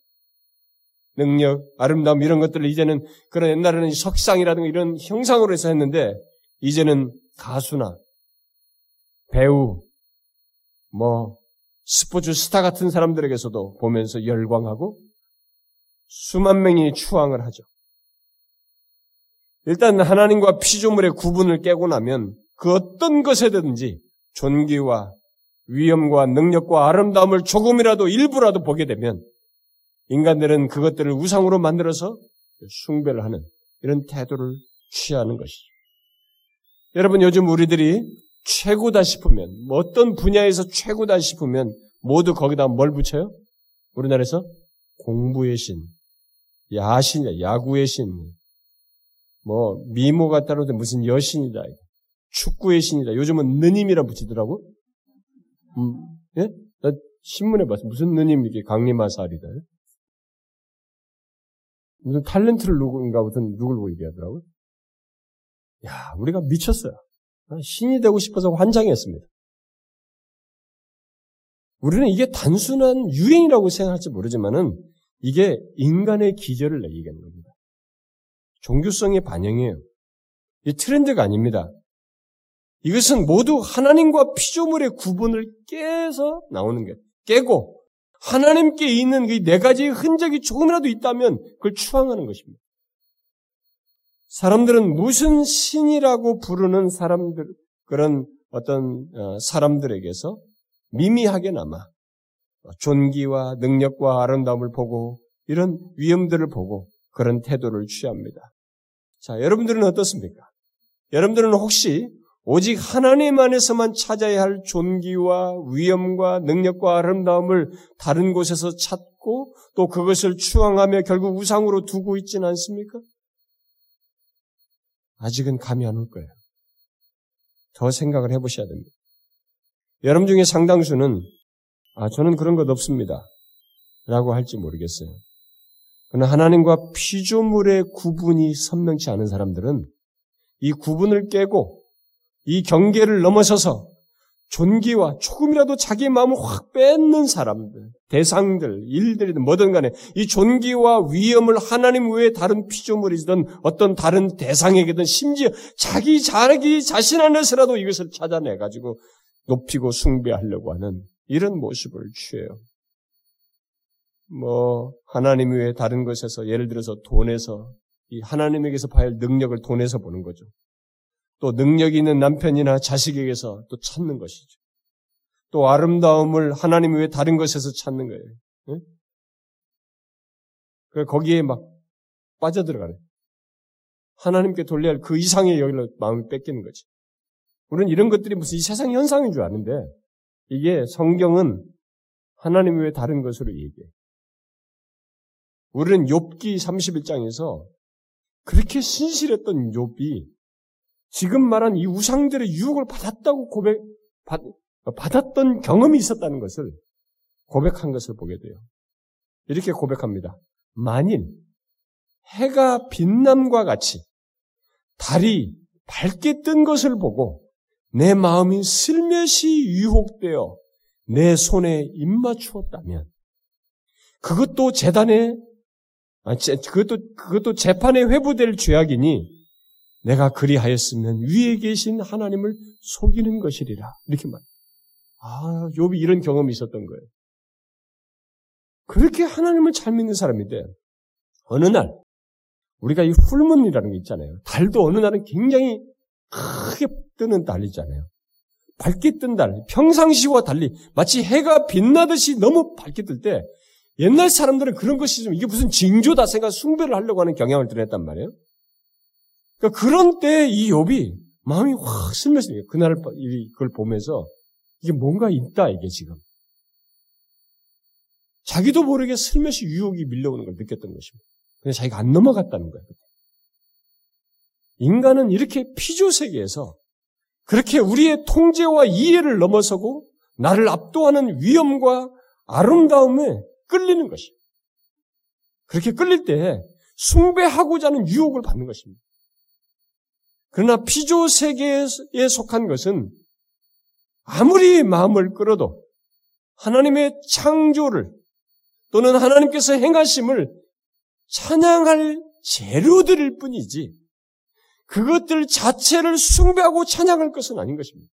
능력, 아름다움 이런 것들을 이제는 그런 옛날에는 석상이라든가 이런 형상으로 해서 했는데 이제는 가수나 배우, 뭐 스포츠 스타 같은 사람들에게서도 보면서 열광하고 수만 명이 추앙을 하죠. 일단 하나님과 피조물의 구분을 깨고 나면 그 어떤 것에든지 존귀와 위엄과 능력과 아름다움을 조금이라도 일부라도 보게 되면 인간들은 그것들을 우상으로 만들어서 숭배를 하는 이런 태도를 취하는 것이죠. 여러분 요즘 우리들이 최고다 싶으면 뭐 어떤 분야에서 최고다 싶으면 모두 거기다 뭘 붙여요? 우리나라에서 공부의 신, 야신, 야구의 신, 뭐 미모 같다로 무슨 여신이다, 축구의 신이다. 요즘은 느님이라 붙이더라고. 음, 예? 나 신문에 봤어. 무슨 느님 이게 강림하살이다. 무슨 탤런트를 누군가 무슨 누굴 보고 얘기하더라고요. 야, 우리가 미쳤어요. 신이 되고 싶어서 환장했습니다. 우리는 이게 단순한 유행이라고 생각할지 모르지만은 이게 인간의 기절을 얘기하는 겁니다. 종교성의 반영이에요. 이 트렌드가 아닙니다. 이것은 모두 하나님과 피조물의 구분을 깨서 나오는 거예요. 깨고 하나님께 있는 그 네 가지의 흔적이 조금이라도 있다면 그걸 추앙하는 것입니다. 사람들은 무슨 신이라고 부르는 사람들, 그런 어떤 어, 사람들에게서 미미하게나마 존귀와 능력과 아름다움을 보고 이런 위험들을 보고 그런 태도를 취합니다. 자, 여러분들은 어떻습니까? 여러분들은 혹시 오직 하나님 안에서만 찾아야 할 존귀와 위엄과 능력과 아름다움을 다른 곳에서 찾고 또 그것을 추앙하며 결국 우상으로 두고 있지는 않습니까? 아직은 감이 안 올 거예요. 더 생각을 해보셔야 됩니다. 여러분 중에 상당수는 아 저는 그런 것 없습니다. 라고 할지 모르겠어요. 그러나 하나님과 피조물의 구분이 선명치 않은 사람들은 이 구분을 깨고 이 경계를 넘어서서 존귀와 조금이라도 자기 마음을 확 뺏는 사람들, 대상들, 일들이든 뭐든 간에 이 존귀와 위엄을 하나님 외에 다른 피조물이든 어떤 다른 대상에게든 심지어 자기 자기 자신 안에서라도 이것을 찾아내가지고 높이고 숭배하려고 하는 이런 모습을 취해요. 뭐 하나님 외에 다른 것에서 예를 들어서 돈에서 이 하나님에게서 봐야 할 능력을 돈에서 보는 거죠. 또 능력 있는 남편이나 자식에게서 또 찾는 것이죠. 또 아름다움을 하나님 외에 다른 것에서 찾는 거예요. 응? 그 거기에 막 빠져들어가네. 하나님께 돌려야 할 그 이상의 여기로 마음이 뺏기는 거지. 우리는 이런 것들이 무슨 이 세상 현상인 줄 아는데 이게 성경은 하나님 외에 다른 것으로 얘기해. 우리는 욥기 31장에서 그렇게 신실했던 욥이 지금 말한 이 우상들의 유혹을 받았다고 고백, 받, 받았던 경험이 있었다는 것을 고백한 것을 보게 돼요. 이렇게 고백합니다. 만일 해가 빛남과 같이 달이 밝게 뜬 것을 보고 내 마음이 슬며시 유혹되어 내 손에 입맞추었다면 그것도 재단에 아, 그것도 그것도 재판에 회부될 죄악이니 내가 그리하였으면 위에 계신 하나님을 속이는 것이리라. 이렇게 말. 아, 욥이 이런 경험이 있었던 거예요. 그렇게 하나님을 잘 믿는 사람인데 어느 날 우리가 이 풀문이라는 게 있잖아요. 달도 어느 날은 굉장히 크게 뜨는 달이잖아요. 밝게 뜬 달, 평상시와 달리 마치 해가 빛나듯이 너무 밝게 뜰 때 옛날 사람들은 그런 것이 좀 이게 무슨 징조다 생각 숭배를 하려고 하는 경향을 드렸단 말이에요. 그러니까 그런 때이 욥이 마음이 확 슬며서 그날 그걸 보면서 이게 뭔가 있다 이게 지금 자기도 모르게 슬며시 유혹이 밀려오는 걸 느꼈던 것입니다. 근데 자기가 안 넘어갔다는 거예요. 인간은 이렇게 피조 세계에서 그렇게 우리의 통제와 이해를 넘어서고 나를 압도하는 위험과 아름다움에 끌리는 것이에요. 그렇게 끌릴 때 숭배하고자 하는 유혹을 받는 것입니다. 그러나 피조 세계에 속한 것은 아무리 마음을 끌어도 하나님의 창조를 또는 하나님께서 행하심을 찬양할 재료들일 뿐이지 그것들 자체를 숭배하고 찬양할 것은 아닌 것입니다.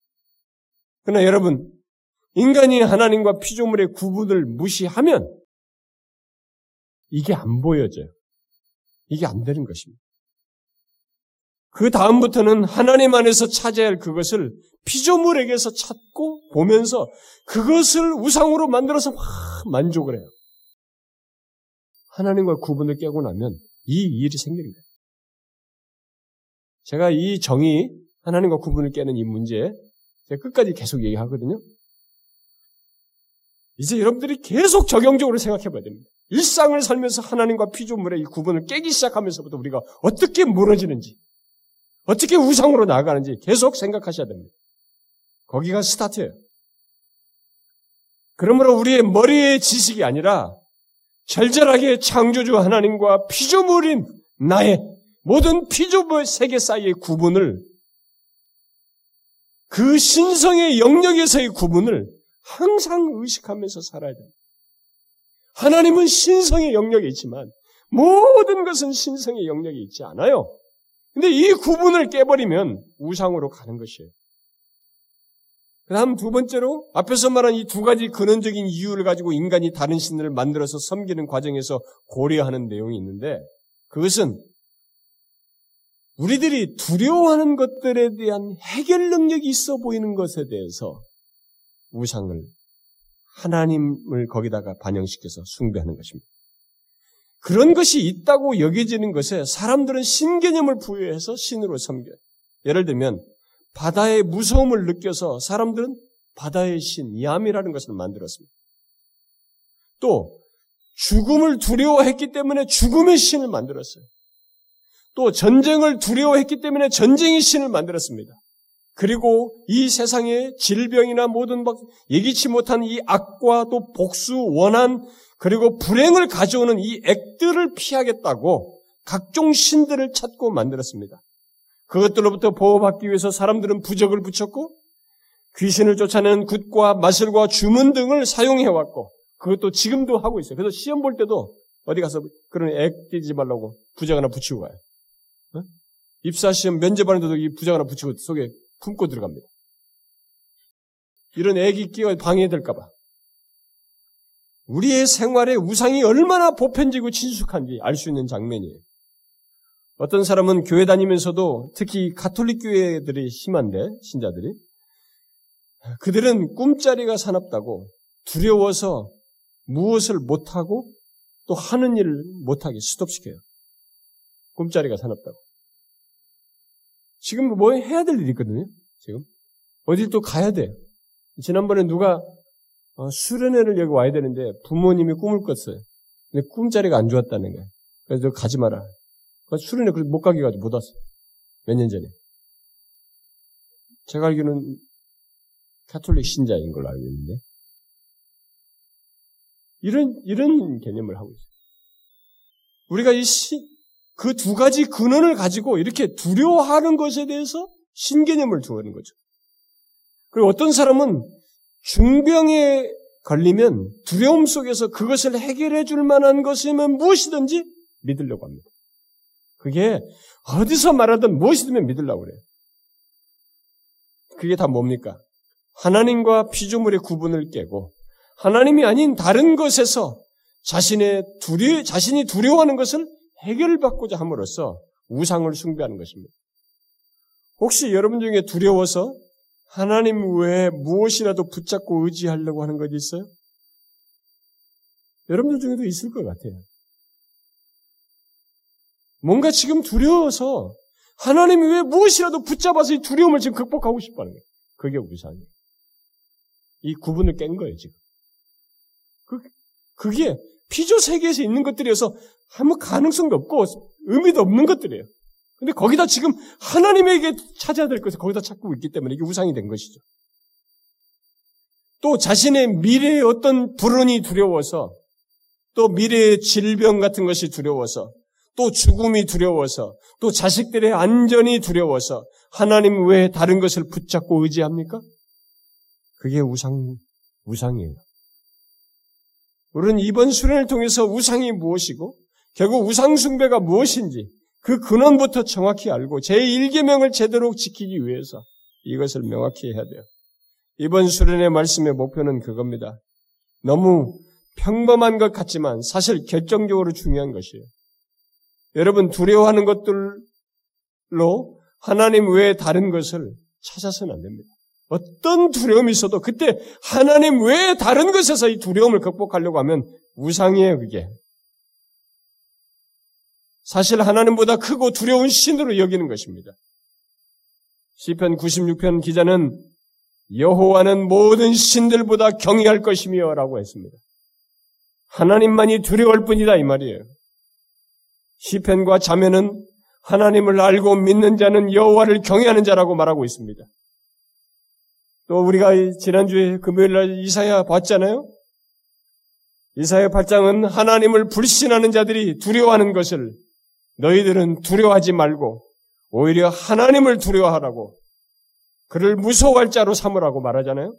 그러나 여러분, 인간이 하나님과 피조물의 구분을 무시하면 이게 안 보여져요. 이게 안 되는 것입니다. 그 다음부터는 하나님 안에서 찾아야 할 그것을 피조물에게서 찾고 보면서 그것을 우상으로 만들어서 확 만족을 해요. 하나님과 구분을 깨고 나면 이 일이 거예요. 제가 이 정의, 하나님과 구분을 깨는 이 문제, 제가 끝까지 계속 얘기하거든요. 이제 여러분들이 계속 적용적으로 생각해 봐야 됩니다. 일상을 살면서 하나님과 피조물의 이 구분을 깨기 시작하면서부터 우리가 어떻게 무너지는지, 어떻게 우상으로 나아가는지 계속 생각하셔야 됩니다. 거기가 스타트예요. 그러므로 우리의 머리의 지식이 아니라 절절하게 창조주 하나님과 피조물인 나의 모든 피조물 세계 사이의 구분을 그 신성의 영역에서의 구분을 항상 의식하면서 살아야 됩니다. 하나님은 신성의 영역에 있지만 모든 것은 신성의 영역에 있지 않아요. 근데 이 구분을 깨버리면 우상으로 가는 것이에요. 그 다음 두 번째로 앞에서 말한 이 두 가지 근원적인 이유를 가지고 인간이 다른 신을 만들어서 섬기는 과정에서 고려하는 내용이 있는데 그것은 우리들이 두려워하는 것들에 대한 해결 능력이 있어 보이는 것에 대해서 우상을 하나님을 거기다가 반영시켜서 숭배하는 것입니다. 그런 것이 있다고 여겨지는 것에 사람들은 신개념을 부여해서 신으로 섬겨요. 예를 들면 바다의 무서움을 느껴서 사람들은 바다의 신, 야미라는 것을 만들었습니다. 또 죽음을 두려워했기 때문에 죽음의 신을 만들었어요. 또 전쟁을 두려워했기 때문에 전쟁의 신을 만들었습니다. 그리고 이 세상의 질병이나 모든 막 예기치 못한 이 악과 또 복수, 원한, 그리고 불행을 가져오는 이 액들을 피하겠다고 각종 신들을 찾고 만들었습니다. 그것들로부터 보호받기 위해서 사람들은 부적을 붙였고 귀신을 쫓아내는 굿과 마술과 주문 등을 사용해왔고 그것도 지금도 하고 있어요. 그래서 시험 볼 때도 어디 가서 그런 액 띄지 말라고 부적 하나 붙이고 가요. 어? 입사 시험 면접하는데도 이 부적 하나 붙이고 속에 품고 들어갑니다. 이런 액이 끼어 방해될까봐. 우리의 생활에 우상이 얼마나 보편지고 친숙한지 알 수 있는 장면이에요. 어떤 사람은 교회 다니면서도 특히 가톨릭 교회들이 심한데 신자들이 그들은 꿈자리가 사납다고 두려워서 무엇을 못하고 또 하는 일을 못하게 스톱시켜요. 꿈자리가 사납다고. 지금 뭐 해야 될 일이 있거든요. 지금 어딜 또 가야 돼. 지난번에 누가 어, 수련회를 여기 와야 되는데 부모님이 꿈을 꿨어요. 근데 꿈자리가 안 좋았다는 거예요. 그래서 가지 마라. 수련회 못 가게 가지고 못 왔어. 몇년 전에. 제가 알기로는 카톨릭 신자인 걸로 알고 있는데. 이런, 이런 개념을 하고 있어요. 우리가 이 시, 그 두 가지 근원을 가지고 이렇게 두려워하는 것에 대해서 신개념을 두는 거죠. 그리고 어떤 사람은 중병에 걸리면 두려움 속에서 그것을 해결해 줄 만한 것이면 무엇이든지 믿으려고 합니다. 그게 어디서 말하든 무엇이든 믿으려고 그래요. 그게 다 뭡니까? 하나님과 피조물의 구분을 깨고 하나님이 아닌 다른 것에서 자신의 두려, 자신이 두려워하는 것을 해결받고자 함으로써 우상을 숭배하는 것입니다. 혹시 여러분 중에 두려워서 하나님 외에 무엇이라도 붙잡고 의지하려고 하는 것 있어요? 여러분들 중에도 있을 것 같아요. 뭔가 지금 두려워서 하나님 외에 무엇이라도 붙잡아서 이 두려움을 지금 극복하고 싶어 하는 거예요. 그게 우상이에요. 이 구분을 깬 거예요, 지금. 그, 그게 피조 세계에서 있는 것들이어서 아무 가능성도 없고 의미도 없는 것들이에요. 근데 거기다 지금 하나님에게 찾아야 될 것을 거기다 찾고 있기 때문에 이게 우상이 된 것이죠. 또 자신의 미래의 어떤 불운이 두려워서 또 미래의 질병 같은 것이 두려워서 또 죽음이 두려워서 또 자식들의 안전이 두려워서 하나님 외에 다른 것을 붙잡고 의지합니까? 그게 우상, 우상이에요. 우리는 이번 수련을 통해서 우상이 무엇이고 결국 우상숭배가 무엇인지 그 근원부터 정확히 알고 제1계명을 제대로 지키기 위해서 이것을 명확히 해야 돼요. 이번 수련의 말씀의 목표는 그겁니다. 너무 평범한 것 같지만 사실 결정적으로 중요한 것이에요. 여러분 두려워하는 것들로 하나님 외에 다른 것을 찾아서는 안 됩니다. 어떤 두려움이 있어도 그때 하나님 외에 다른 것에서 이 두려움을 극복하려고 하면 우상이에요, 그게. 사실 하나님보다 크고 두려운 신으로 여기는 것입니다. 시편 96편 기자는 여호와는 모든 신들보다 경외할 것이며라고 했습니다. 하나님만이 두려울 뿐이다 이 말이에요. 시편과 자매는 하나님을 알고 믿는 자는 여호와를 경외하는 자라고 말하고 있습니다. 또 우리가 지난주에 금요일 날 이사야 봤잖아요. 이사야 8장은 하나님을 불신하는 자들이 두려워하는 것을 너희들은 두려워하지 말고 오히려 하나님을 두려워하라고 그를 무서워할 자로 삼으라고 말하잖아요.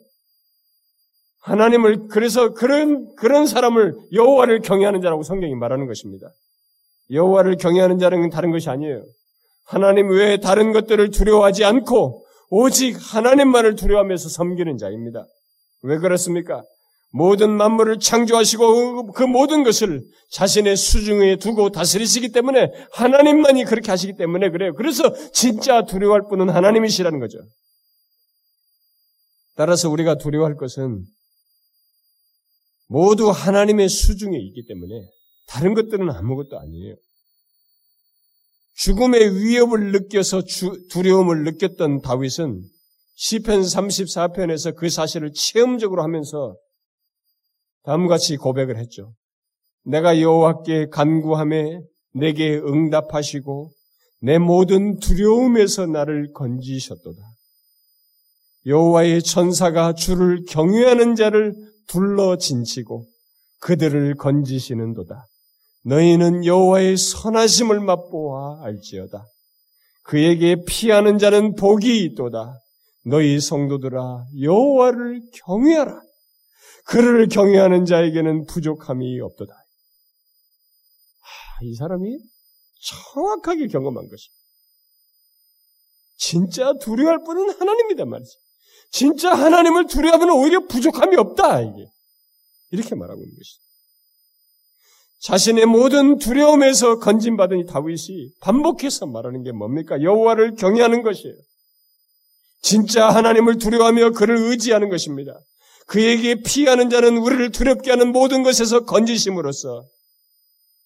하나님을 그래서 그런 그런 사람을 여호와를 경외하는 자라고 성경이 말하는 것입니다. 여호와를 경외하는 자는 다른 것이 아니에요. 하나님 외에 다른 것들을 두려워하지 않고 오직 하나님만을 두려워하면서 섬기는 자입니다. 왜 그렇습니까? 모든 만물을 창조하시고 그 모든 것을 자신의 수중에 두고 다스리시기 때문에 하나님만이 그렇게 하시기 때문에 그래요. 그래서 진짜 두려워할 분은 하나님이시라는 거죠. 따라서 우리가 두려워할 것은 모두 하나님의 수중에 있기 때문에 다른 것들은 아무것도 아니에요. 죽음의 위협을 느껴서 주, 두려움을 느꼈던 다윗은 시편 34편에서 그 사실을 체험적으로 하면서 다음과 같이 고백을 했죠. 내가 여호와께 간구함에 내게 응답하시고 내 모든 두려움에서 나를 건지셨도다. 여호와의 천사가 주를 경외하는 자를 둘러 진치고 그들을 건지시는도다. 너희는 여호와의 선하심을 맛보아 알지어다. 그에게 피하는 자는 복이 있도다. 너희 성도들아 여호와를 경외하라. 그를 경외하는 자에게는 부족함이 없도다. 하, 이 사람이 정확하게 경험한 것입니다. 진짜 두려워할 분은 하나님이다 말이지. 진짜 하나님을 두려워하면 오히려 부족함이 없다 이게 이렇게 말하고 있는 것이죠. 자신의 모든 두려움에서 건진받은 이 다윗이 반복해서 말하는 게 뭡니까? 여호와를 경외하는 것이에요. 진짜 하나님을 두려워하며 그를 의지하는 것입니다. 그에게 피하는 자는 우리를 두렵게 하는 모든 것에서 건지심으로써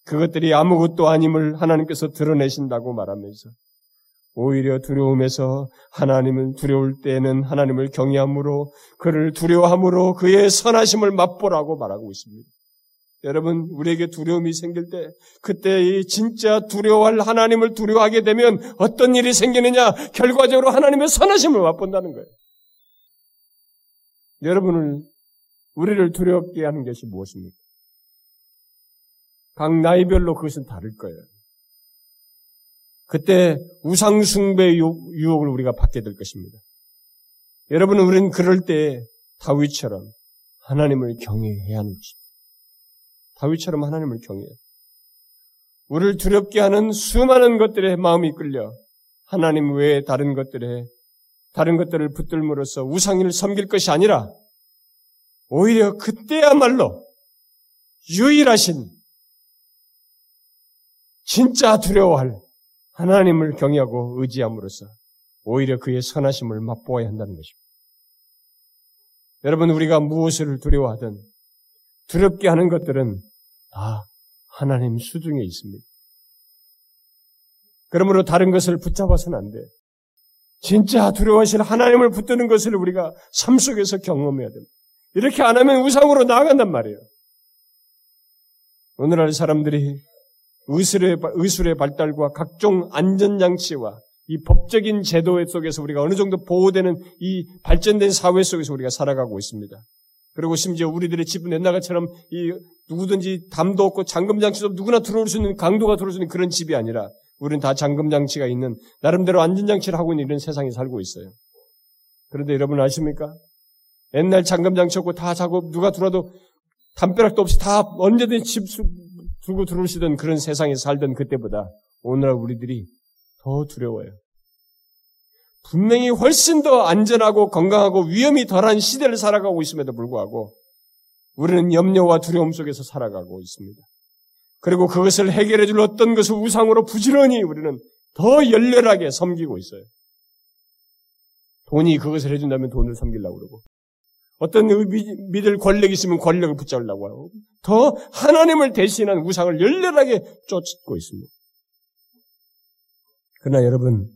그것들이 아무것도 아님을 하나님께서 드러내신다고 말하면서 오히려 두려움에서 하나님을 두려울 때에는 하나님을 경외함으로 그를 두려워함으로 그의 선하심을 맛보라고 말하고 있습니다. 여러분, 우리에게 두려움이 생길 때, 그때 이 진짜 두려워할 하나님을 두려워하게 되면 어떤 일이 생기느냐? 결과적으로 하나님의 선하심을 맛본다는 거예요. 여러분을, 우리를 두렵게 하는 것이 무엇입니까? 각 나이별로 그것은 다를 거예요. 그때 우상숭배 유혹을 우리가 받게 될 것입니다. 여러분은 우리는 그럴 때 다윗처럼 하나님을 경외해야 하는 것입니다. 다윗처럼 하나님을 경외해. 우리를 두렵게 하는 수많은 것들에 마음이 끌려 하나님 외에 다른 것들에 다른 것들을 붙들므로써 우상인을 섬길 것이 아니라 오히려 그때야말로 유일하신 진짜 두려워할 하나님을 경외하고 의지함으로써 오히려 그의 선하심을 맛보아야 한다는 것입니다. 여러분 우리가 무엇을 두려워하든 두렵게 하는 것들은 다 하나님 수중에 있습니다. 그러므로 다른 것을 붙잡아서는 안 돼. 진짜 두려워하실 하나님을 붙드는 것을 우리가 삶 속에서 경험해야 됩니다. 이렇게 안 하면 우상으로 나아간단 말이에요. 오늘날 사람들이 의술의, 의술의 발달과 각종 안전장치와 이 법적인 제도 속에서 우리가 어느 정도 보호되는 이 발전된 사회 속에서 우리가 살아가고 있습니다. 그리고 심지어 우리들의 집은 옛날처럼 이 누구든지 담도 없고 잠금장치도 누구나 들어올 수 있는 강도가 들어올 수 있는 그런 집이 아니라 우리는 다 잠금장치가 있는 나름대로 안전장치를 하고 있는 이런 세상에 살고 있어요. 그런데 여러분 아십니까? 옛날 잠금장치 없고 다 작업 누가 들어와도 담벼락도 없이 다 언제든지 집 두고 들어오시던 그런 세상에 살던 그때보다 오늘날 우리들이 더 두려워요. 분명히 훨씬 더 안전하고 건강하고 위험이 덜한 시대를 살아가고 있음에도 불구하고 우리는 염려와 두려움 속에서 살아가고 있습니다. 그리고 그것을 해결해 줄 어떤 것을 우상으로 부지런히 우리는 더 열렬하게 섬기고 있어요. 돈이 그것을 해준다면 돈을 섬기려고 그러고 어떤 믿을 권력이 있으면 권력을 붙잡으려고 하고 더 하나님을 대신한 우상을 열렬하게 쫓고 있습니다. 그러나 여러분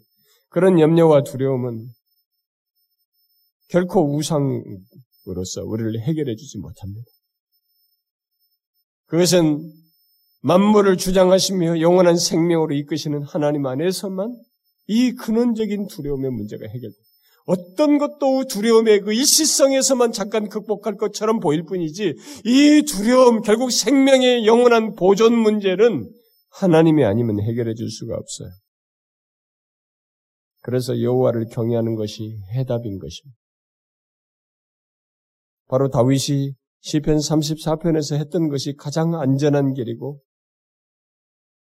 그런 염려와 두려움은 결코 우상으로서 우리를 해결해 주지 못합니다. 그것은 만물을 주장하시며 영원한 생명으로 이끄시는 하나님 안에서만 이 근원적인 두려움의 문제가 해결됩니다. 어떤 것도 두려움의 그 일시성에서만 잠깐 극복할 것처럼 보일 뿐이지 이 두려움 결국 생명의 영원한 보존 문제는 하나님이 아니면 해결해 줄 수가 없어요. 그래서 여호와를 경외하는 것이 해답인 것입니다. 바로 다윗이 시편 34편에서 했던 것이 가장 안전한 길이고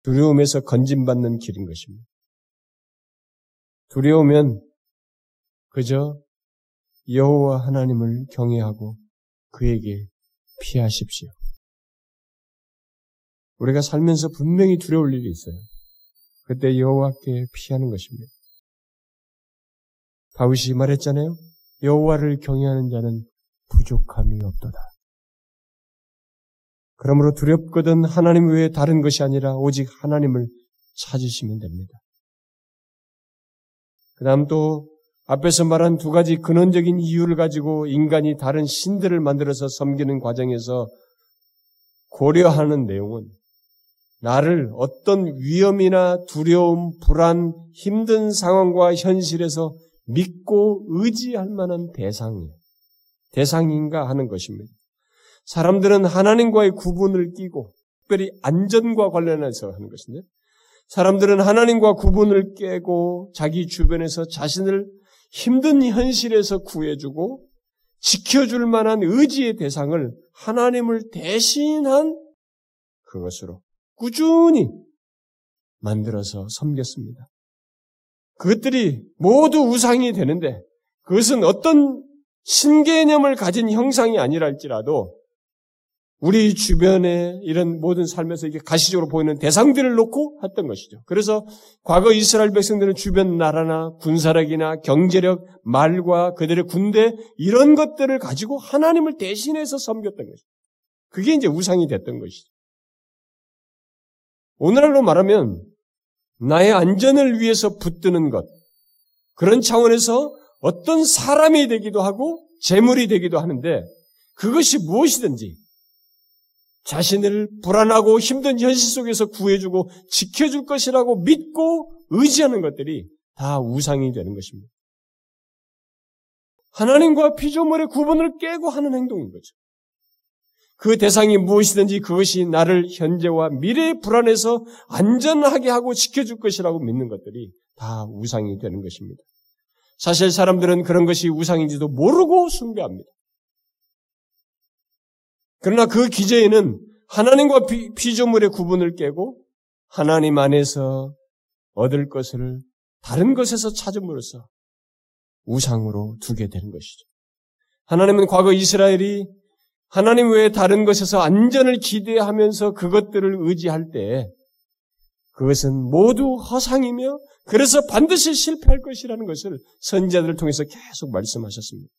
두려움에서 건진받는 길인 것입니다. 두려우면 그저 여호와 하나님을 경외하고 그에게 피하십시오. 우리가 살면서 분명히 두려울 일이 있어요. 그때 여호와께 피하는 것입니다. 다윗이 말했잖아요. 여호와를 경외하는 자는 부족함이 없도다. 그러므로 두렵거든 하나님 외에 다른 것이 아니라 오직 하나님을 찾으시면 됩니다. 그 다음 또 앞에서 말한 두 가지 근원적인 이유를 가지고 인간이 다른 신들을 만들어서 섬기는 과정에서 고려하는 내용은 나를 어떤 위험이나 두려움, 불안, 힘든 상황과 현실에서 믿고 의지할 만한 대상이에요. 대상인가 하는 것입니다. 사람들은 하나님과의 구분을 끼고 특별히 안전과 관련해서 하는 것인데 사람들은 하나님과 구분을 깨고 자기 주변에서 자신을 힘든 현실에서 구해주고 지켜줄 만한 의지의 대상을 하나님을 대신한 그것으로 꾸준히 만들어서 섬겼습니다. 그것들이 모두 우상이 되는데 그것은 어떤 신개념을 가진 형상이 아니랄지라도 우리 주변에 이런 모든 삶에서 이게 가시적으로 보이는 대상들을 놓고 했던 것이죠. 그래서 과거 이스라엘 백성들은 주변 나라나 군사력이나 경제력, 말과 그들의 군대 이런 것들을 가지고 하나님을 대신해서 섬겼던 것이죠. 그게 이제 우상이 됐던 것이죠. 오늘날로 말하면 나의 안전을 위해서 붙드는 것 그런 차원에서 어떤 사람이 되기도 하고 재물이 되기도 하는데 그것이 무엇이든지 자신을 불안하고 힘든 현실 속에서 구해주고 지켜줄 것이라고 믿고 의지하는 것들이 다 우상이 되는 것입니다. 하나님과 피조물의 구분을 깨고 하는 행동인 거죠. 그 대상이 무엇이든지 그것이 나를 현재와 미래의 불안에서 안전하게 하고 지켜줄 것이라고 믿는 것들이 다 우상이 되는 것입니다. 사실 사람들은 그런 것이 우상인지도 모르고 숭배합니다. 그러나 그 기저에는 하나님과 피, 조물의 구분을 깨고 하나님 안에서 얻을 것을 다른 것에서 찾음으로써 우상으로 두게 되는 것이죠. 하나님은 과거 이스라엘이 하나님 외에 다른 것에서 안전을 기대하면서 그것들을 의지할 때 그것은 모두 허상이며 그래서 반드시 실패할 것이라는 것을 선지자들을 통해서 계속 말씀하셨습니다.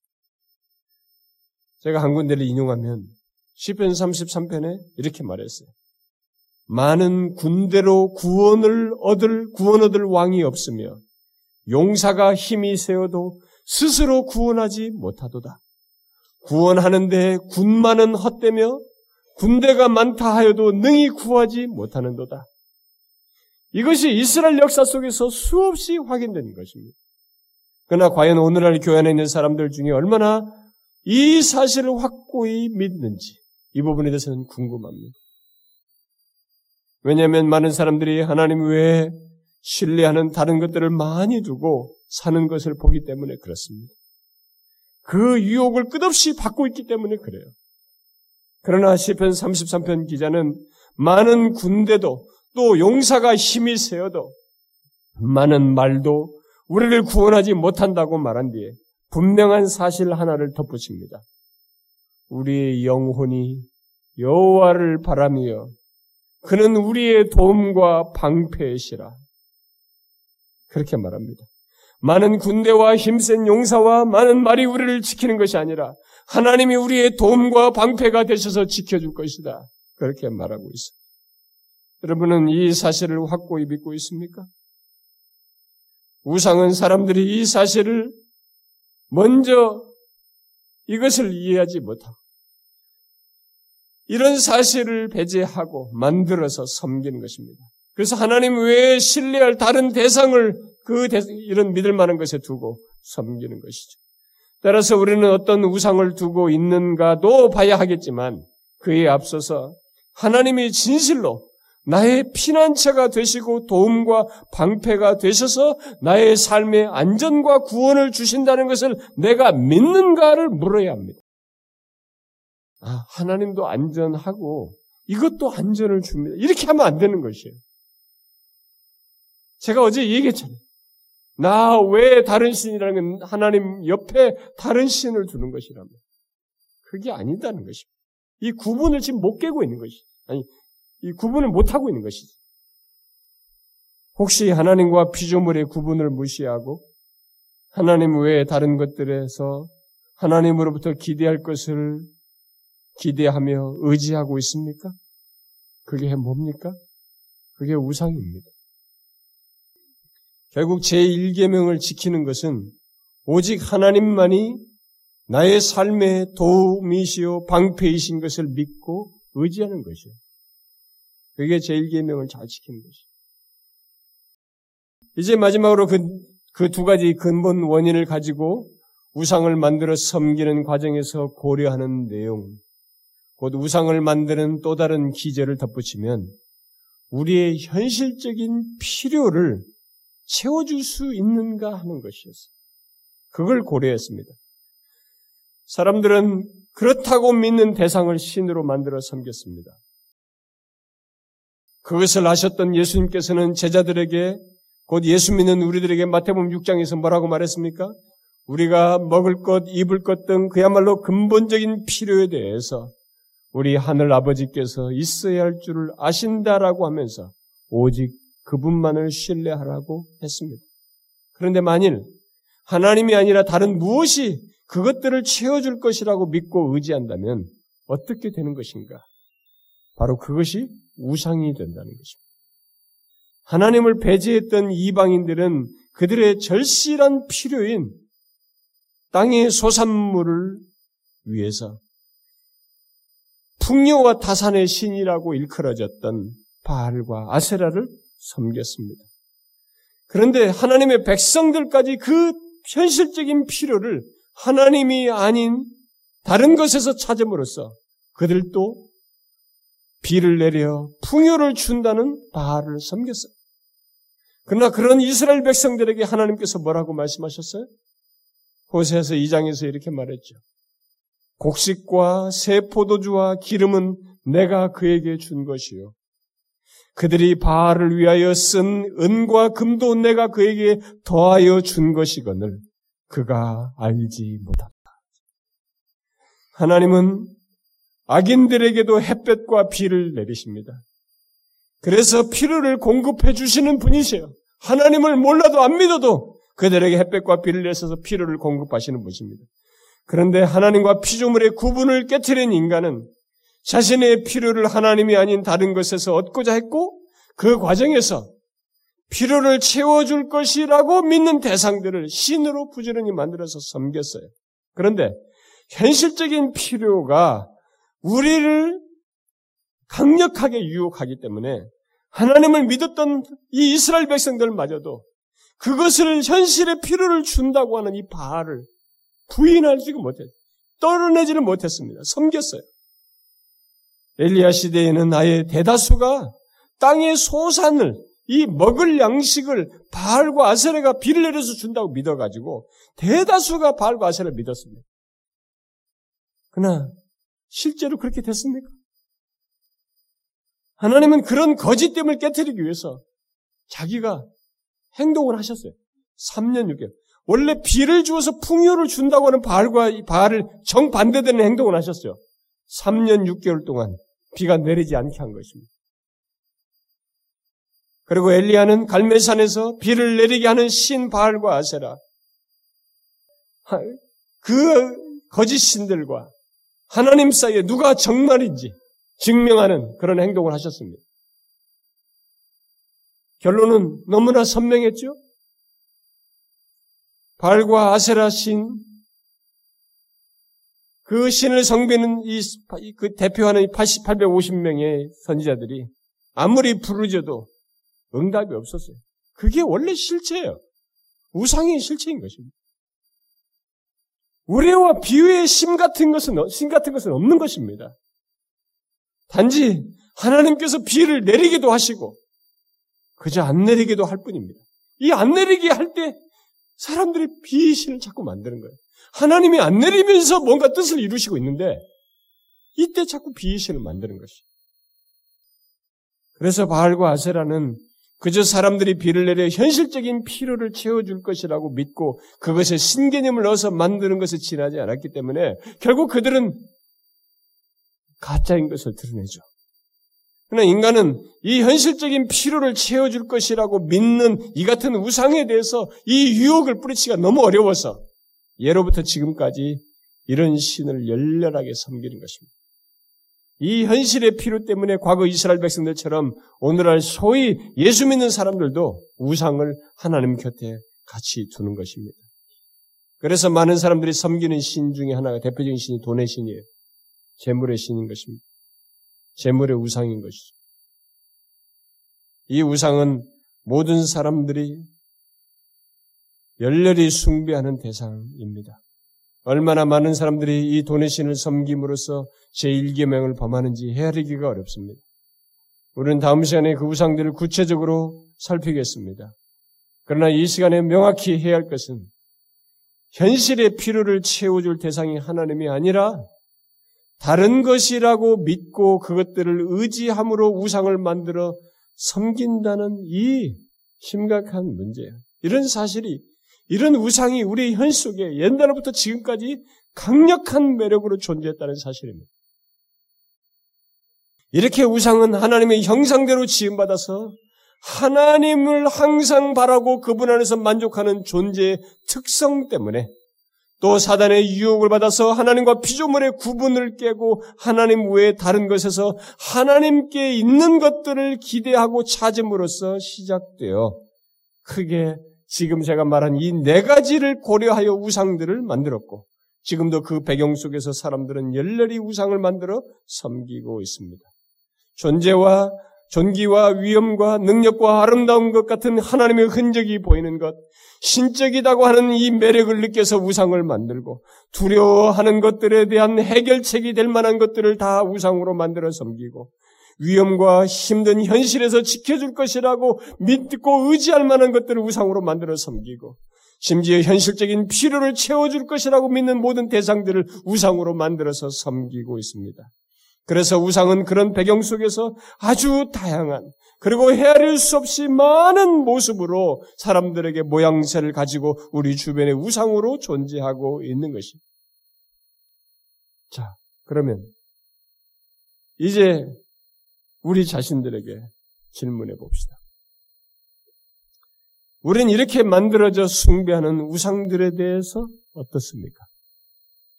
제가 한 군데를 인용하면 시편 33편에 이렇게 말했어요. 많은 군대로 구원을 얻을 구원 얻을 왕이 없으며 용사가 힘이 세어도 스스로 구원하지 못하도다. 구원하는데 군만은 헛되며 군대가 많다 하여도 능히 구하지 못하는도다. 이것이 이스라엘 역사 속에서 수없이 확인된 것입니다. 그러나 과연 오늘날 교회 안에 있는 사람들 중에 얼마나 이 사실을 확고히 믿는지 이 부분에 대해서는 궁금합니다. 왜냐하면 많은 사람들이 하나님 외에 신뢰하는 다른 것들을 많이 두고 사는 것을 보기 때문에 그렇습니다. 그 유혹을 끝없이 받고 있기 때문에 그래요. 그러나 시편 33편 기자는 많은 군대도 또 용사가 힘이 세어도 많은 말도 우리를 구원하지 못한다고 말한 뒤에 분명한 사실 하나를 덧붙입니다. 우리의 영혼이 여호와를 바라며 그는 우리의 도움과 방패시라. 그렇게 말합니다. 많은 군대와 힘센 용사와 많은 말이 우리를 지키는 것이 아니라 하나님이 우리의 도움과 방패가 되셔서 지켜줄 것이다. 그렇게 말하고 있습니다. 여러분은 이 사실을 확고히 믿고 있습니까? 우상은 사람들이 이 사실을 먼저 이것을 이해하지 못하고 이런 사실을 배제하고 만들어서 섬기는 것입니다. 그래서 하나님 외에 신뢰할 다른 대상을 그 대, 이런 믿을 만한 것에 두고 섬기는 것이죠. 따라서 우리는 어떤 우상을 두고 있는가도 봐야 하겠지만 그에 앞서서 하나님이 진실로 나의 피난처가 되시고 도움과 방패가 되셔서 나의 삶의 안전과 구원을 주신다는 것을 내가 믿는가를 물어야 합니다. 아, 하나님도 안전하고 이것도 안전을 줍니다. 이렇게 하면 안 되는 것이에요. 제가 어제 얘기했잖아요. 나왜 다른 신이라는 건 하나님 옆에 다른 신을 두는 것이라면 그게 아니다는 것입니다. 이 구분을 지금 못 깨고 있는 것이 아니 이 구분을 못 하고 있는 것이지. 혹시 하나님과 피조물의 구분을 무시하고 하나님 외에 다른 것들에서 하나님으로부터 기대할 것을 기대하며 의지하고 있습니까? 그게 뭡니까? 그게 우상입니다. 결국 제1계명을 지키는 것은 오직 하나님만이 나의 삶의 도움이시오 방패이신 것을 믿고 의지하는 것이에요. 그게 제1계명을 잘 지키는 것이에요. 이제 마지막으로 그, 그 두 가지 근본 원인을 가지고 우상을 만들어 섬기는 과정에서 고려하는 내용, 곧 우상을 만드는 또 다른 기제를 덧붙이면 우리의 현실적인 필요를 채워줄 수 있는가 하는 것이었어요. 그걸 고려했습니다. 사람들은 그렇다고 믿는 대상을 신으로 만들어 섬겼습니다. 그것을 아셨던 예수님께서는 제자들에게 곧 예수 믿는 우리들에게 마태복음 6장에서 뭐라고 말했습니까? 우리가 먹을 것, 입을 것 등 그야말로 근본적인 필요에 대해서 우리 하늘 아버지께서 있어야 할 줄을 아신다라고 하면서 오직 그분만을 신뢰하라고 했습니다. 그런데 만일 하나님이 아니라 다른 무엇이 그것들을 채워줄 것이라고 믿고 의지한다면 어떻게 되는 것인가? 바로 그것이 우상이 된다는 것입니다. 하나님을 배제했던 이방인들은 그들의 절실한 필요인 땅의 소산물을 위해서 풍요와 타산의 신이라고 일컬어졌던 바알과 아세라를 섬겼습니다. 그런데 하나님의 백성들까지 그 현실적인 필요를 하나님이 아닌 다른 것에서 찾음으로써 그들도 비를 내려 풍요를 준다는 바알을 섬겼어요. 그러나 그런 이스라엘 백성들에게 하나님께서 뭐라고 말씀하셨어요? 호세에서 2장에서 이렇게 말했죠. 곡식과 새 포도주와 기름은 내가 그에게 준 것이요. 그들이 바알을 위하여 쓴 은과 금도 내가 그에게 더하여 준 것이거늘 그가 알지 못한다. 하나님은 악인들에게도 햇볕과 비를 내리십니다. 그래서 필요를 공급해 주시는 분이세요. 하나님을 몰라도 안 믿어도 그들에게 햇볕과 비를 내셔서 필요를 공급하시는 분입니다. 그런데 하나님과 피조물의 구분을 깨뜨린 인간은 자신의 필요를 하나님이 아닌 다른 것에서 얻고자 했고 그 과정에서 필요를 채워줄 것이라고 믿는 대상들을 신으로 부지런히 만들어서 섬겼어요. 그런데 현실적인 필요가 우리를 강력하게 유혹하기 때문에 하나님을 믿었던 이 이스라엘 백성들마저도 그것을 현실의 필요를 준다고 하는 이 바알을 부인하지 못했, 떨어내지를 못했습니다. 섬겼어요. 엘리야 시대에는 아예 대다수가 땅의 소산을 이 먹을 양식을 바알과 아세레가 비를 내려서 준다고 믿어가지고 대다수가 바알과 아세레를 믿었습니다. 그러나 실제로 그렇게 됐습니까? 하나님은 그런 거짓됨을 깨뜨리기 위해서 자기가 행동을 하셨어요. 3년 6개월. 원래 비를 주어서 풍요를 준다고 하는 바알과 바알을 정반대되는 행동을 하셨어요. 3년 6개월 동안 비가 내리지 않게 한 것입니다. 그리고 엘리야는 갈멜산에서 비를 내리게 하는 신 바알과 아세라 그 거짓 신들과 하나님 사이에 누가 정말인지 증명하는 그런 행동을 하셨습니다. 결론은 너무나 선명했죠? 발과 아세라 신, 그 신을 성비는 이, 그 대표하는 80, 850명의 선지자들이 아무리 부르져도 응답이 없었어요. 그게 원래 실체예요. 우상의 실체인 것입니다. 우레와 비유의 심 같은 것은, 심 같은 것은 없는 것입니다. 단지 하나님께서 비를 내리기도 하시고, 그저 안 내리기도 할 뿐입니다. 이 안 내리게 할 때 사람들이 비신을 자꾸 만드는 거예요. 하나님이 안 내리면서 뭔가 뜻을 이루시고 있는데 이때 자꾸 비신을 만드는 것이. 그래서 바알과 아세라는 그저 사람들이 비를 내려 현실적인 필요를 채워줄 것이라고 믿고 그것에 신개념을 넣어서 만드는 것을 지나지 않았기 때문에 결국 그들은 가짜인 것을 드러내죠. 그러나 인간은 이 현실적인 필요를 채워줄 것이라고 믿는 이 같은 우상에 대해서 이 유혹을 뿌리치기가 너무 어려워서 예로부터 지금까지 이런 신을 열렬하게 섬기는 것입니다. 이 현실의 필요 때문에 과거 이스라엘 백성들처럼 오늘날 소위 예수 믿는 사람들도 우상을 하나님 곁에 같이 두는 것입니다. 그래서 많은 사람들이 섬기는 신 중에 하나가 대표적인 신이 돈의 신이에요. 재물의 신인 것입니다. 재물의 우상인 것이죠. 이 우상은 모든 사람들이 열렬히 숭배하는 대상입니다. 얼마나 많은 사람들이 이 돈의 신을 섬김으로써 제1계명을 범하는지 헤아리기가 어렵습니다. 우리는 다음 시간에 그 우상들을 구체적으로 살피겠습니다. 그러나 이 시간에 명확히 해야 할 것은 현실의 필요를 채워줄 대상이 하나님이 아니라 다른 것이라고 믿고 그것들을 의지함으로 우상을 만들어 섬긴다는 이 심각한 문제예요. 이런 사실이 이런 우상이 우리 현 속에 옛날부터 지금까지 강력한 매력으로 존재했다는 사실입니다. 이렇게 우상은 하나님의 형상대로 지음받아서 하나님을 항상 바라고 그분 안에서 만족하는 존재의 특성 때문에 또 사단의 유혹을 받아서 하나님과 피조물의 구분을 깨고 하나님 외에 다른 것에서 하나님께 있는 것들을 기대하고 찾음으로써 시작되어 크게 지금 제가 말한 이 네 가지를 고려하여 우상들을 만들었고 지금도 그 배경 속에서 사람들은 열렬히 우상을 만들어 섬기고 있습니다. 존재와 존귀와 위엄과 능력과 아름다운 것 같은 하나님의 흔적이 보이는 것, 신적이다고 하는 이 매력을 느껴서 우상을 만들고 두려워하는 것들에 대한 해결책이 될 만한 것들을 다 우상으로 만들어 섬기고 위험과 힘든 현실에서 지켜줄 것이라고 믿고 의지할 만한 것들을 우상으로 만들어 섬기고 심지어 현실적인 필요를 채워줄 것이라고 믿는 모든 대상들을 우상으로 만들어서 섬기고 있습니다. 그래서 우상은 그런 배경 속에서 아주 다양한 그리고 헤아릴 수 없이 많은 모습으로 사람들에게 모양새를 가지고 우리 주변의 우상으로 존재하고 있는 것입니다. 자, 그러면 이제 우리 자신들에게 질문해 봅시다. 우리는 이렇게 만들어져 숭배하는 우상들에 대해서 어떻습니까?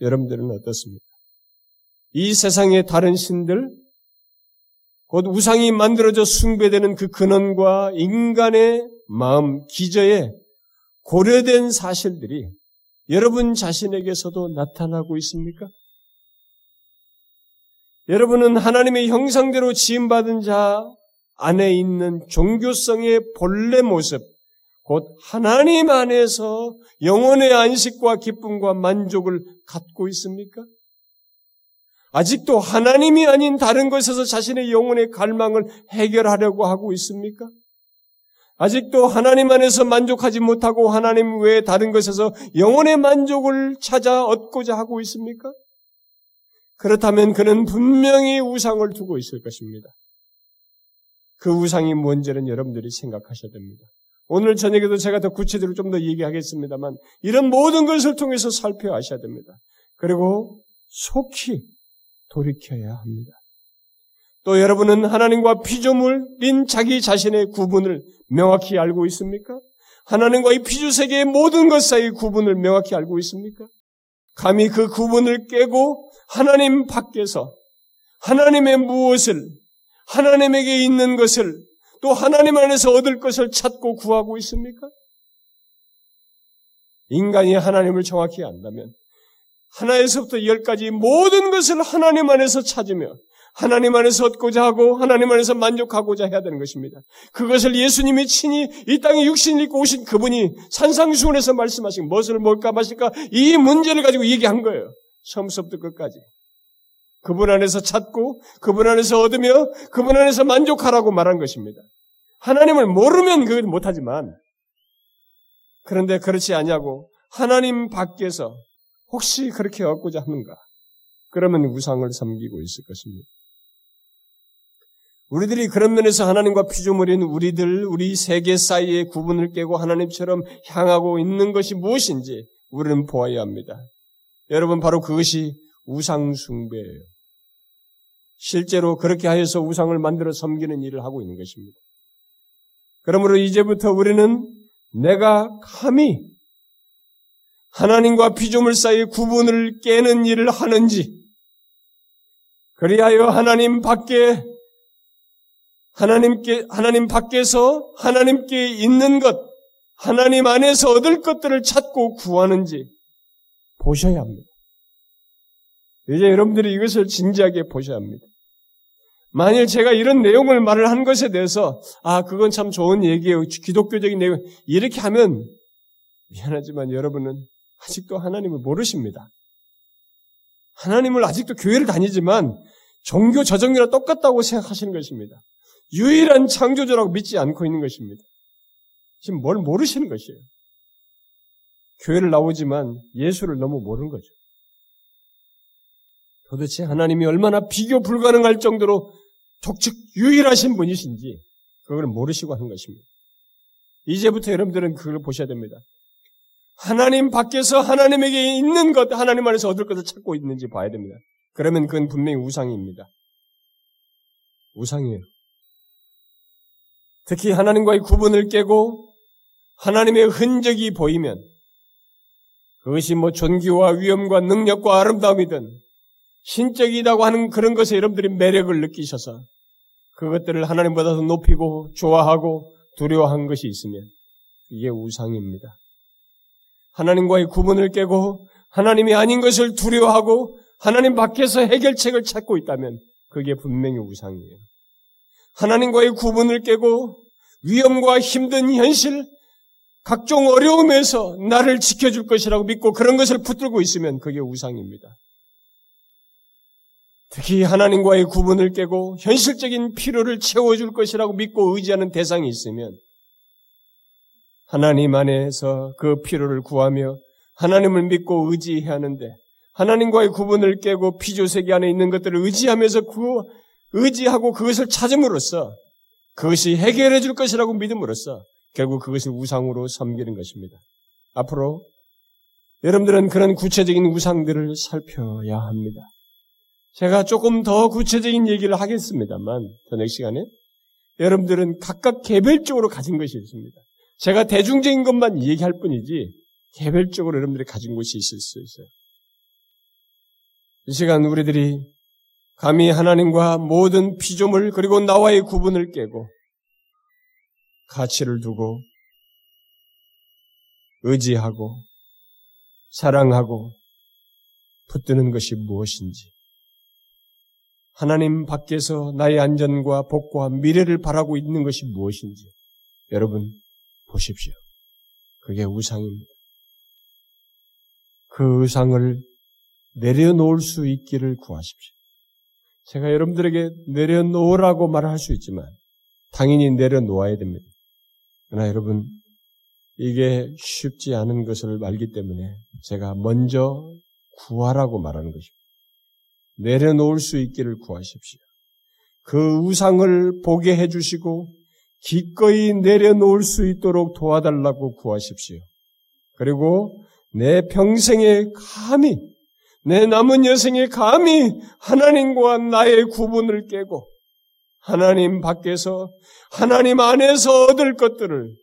여러분들은 어떻습니까? 이 세상의 다른 신들, 곧 우상이 만들어져 숭배되는 그 근원과 인간의 마음, 기저에 고려된 사실들이 여러분 자신에게서도 나타나고 있습니까? 여러분은 하나님의 형상대로 지음받은 자 안에 있는 종교성의 본래 모습, 곧 하나님 안에서 영혼의 안식과 기쁨과 만족을 갖고 있습니까? 아직도 하나님이 아닌 다른 것에서 자신의 영혼의 갈망을 해결하려고 하고 있습니까? 아직도 하나님 안에서 만족하지 못하고 하나님 외에 다른 것에서 영혼의 만족을 찾아 얻고자 하고 있습니까? 그렇다면 그는 분명히 우상을 두고 있을 것입니다. 그 우상이 뭔지는 여러분들이 생각하셔야 됩니다. 오늘 저녁에도 제가 더 구체적으로 좀 더 얘기하겠습니다,만 이런 모든 것을 통해서 살펴하셔야 됩니다. 그리고 속히 돌이켜야 합니다. 또 여러분은 하나님과 피조물인 자기 자신의 구분을 명확히 알고 있습니까? 하나님과 이 피조 세계의 모든 것 사이의 구분을 명확히 알고 있습니까? 감히 그 구분을 깨고 하나님 밖에서 하나님의 무엇을 하나님에게 있는 것을 또 하나님 안에서 얻을 것을 찾고 구하고 있습니까? 인간이 하나님을 정확히 안다면 하나에서부터 열까지 모든 것을 하나님 안에서 찾으며 하나님 안에서 얻고자 하고 하나님 안에서 만족하고자 해야 되는 것입니다. 그것을 예수님이 친히 이 땅에 육신을 입고 오신 그분이 산상수훈에서 말씀하신 무엇을 먹을까 마실까 이 문제를 가지고 얘기한 거예요. 처음부터 끝까지. 그분 안에서 찾고 그분 안에서 얻으며 그분 안에서 만족하라고 말한 것입니다. 하나님을 모르면 그걸 못하지만 그런데 그렇지 않냐고 하나님 밖에서 혹시 그렇게 얻고자 하는가? 그러면 우상을 섬기고 있을 것입니다. 우리들이 그런 면에서 하나님과 피조물인 우리들, 우리 세계 사이의 구분을 깨고 하나님처럼 향하고 있는 것이 무엇인지 우리는 보아야 합니다. 여러분, 바로 그것이 우상 숭배예요. 실제로 그렇게 하여서 우상을 만들어 섬기는 일을 하고 있는 것입니다. 그러므로 이제부터 우리는 내가 감히 하나님과 피조물 사이의 구분을 깨는 일을 하는지, 그리하여 하나님 밖에 하나님께 하나님 밖에서 하나님께 있는 것, 하나님 안에서 얻을 것들을 찾고 구하는지 보셔야 합니다. 이제 여러분들이 이것을 진지하게 보셔야 합니다. 만일 제가 이런 내용을 말을 한 것에 대해서 아 그건 참 좋은 얘기예요. 기독교적인 내용 이렇게 하면 미안하지만 여러분은 아직도 하나님을 모르십니다. 하나님을 아직도 교회를 다니지만 종교 저정교랑 똑같다고 생각하시는 것입니다. 유일한 창조주라고 믿지 않고 있는 것입니다. 지금 뭘 모르시는 것이에요. 교회를 나오지만 예수를 너무 모르는 거죠. 도대체 하나님이 얼마나 비교 불가능할 정도로 독특 유일하신 분이신지 그걸 모르시고 하는 것입니다. 이제부터 여러분들은 그걸 보셔야 됩니다. 하나님 밖에서 하나님에게 있는 것, 하나님 안에서 얻을 것을 찾고 있는지 봐야 됩니다. 그러면 그건 분명히 우상입니다. 우상이에요. 특히 하나님과의 구분을 깨고 하나님의 흔적이 보이면 그것이 뭐 존귀와 위엄과 능력과 아름다움이든 신적이라고 하는 그런 것에 여러분들이 매력을 느끼셔서 그것들을 하나님보다 더 높이고 좋아하고 두려워한 것이 있으면 이게 우상입니다. 하나님과의 구분을 깨고 하나님이 아닌 것을 두려워하고 하나님 밖에서 해결책을 찾고 있다면 그게 분명히 우상이에요. 하나님과의 구분을 깨고 위험과 힘든 현실, 각종 어려움에서 나를 지켜줄 것이라고 믿고 그런 것을 붙들고 있으면 그게 우상입니다. 특히 하나님과의 구분을 깨고 현실적인 필요를 채워줄 것이라고 믿고 의지하는 대상이 있으면 하나님 안에서 그 필요를 구하며 하나님을 믿고 의지해야 하는데 하나님과의 구분을 깨고 피조세계 안에 있는 것들을 의지하면서 그 의지하고 그것을 찾음으로써 그것이 해결해 줄 것이라고 믿음으로써 결국 그것을 우상으로 섬기는 것입니다. 앞으로 여러분들은 그런 구체적인 우상들을 살펴야 합니다. 제가 조금 더 구체적인 얘기를 하겠습니다만 저녁 시간에 여러분들은 각각 개별적으로 가진 것이 있습니다. 제가 대중적인 것만 얘기할 뿐이지 개별적으로 여러분들이 가진 것이 있을 수 있어요. 이 시간 우리들이 감히 하나님과 모든 피조물 그리고 나와의 구분을 깨고 가치를 두고 의지하고 사랑하고 붙드는 것이 무엇인지 하나님 밖에서 나의 안전과 복과 미래를 바라고 있는 것이 무엇인지 여러분 보십시오. 그게 우상입니다. 그 의상을 내려놓을 수 있기를 구하십시오. 제가 여러분들에게 내려놓으라고 말할 수 있지만 당연히 내려놓아야 됩니다. 그러나 여러분 이게 쉽지 않은 것을 알기 때문에 제가 먼저 구하라고 말하는 것입니다. 내려놓을 수 있기를 구하십시오. 그 우상을 보게 해주시고 기꺼이 내려놓을 수 있도록 도와달라고 구하십시오. 그리고 내 평생에 감히, 내 남은 여생에 감히 하나님과 나의 구분을 깨고 하나님 밖에서 하나님 안에서 얻을 것들을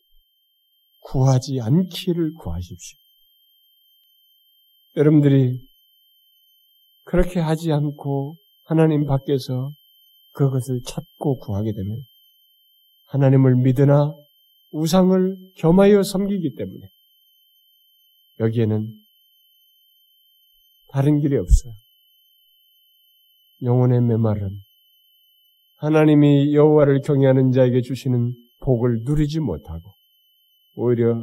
구하지 않기를 구하십시오. 여러분들이 그렇게 하지 않고 하나님 밖에서 그것을 찾고 구하게 되면 하나님을 믿으나 우상을 겸하여 섬기기 때문에 여기에는 다른 길이 없어요. 영혼의 메말은 하나님이 여호와를 경외하는 자에게 주시는 복을 누리지 못하고 오히려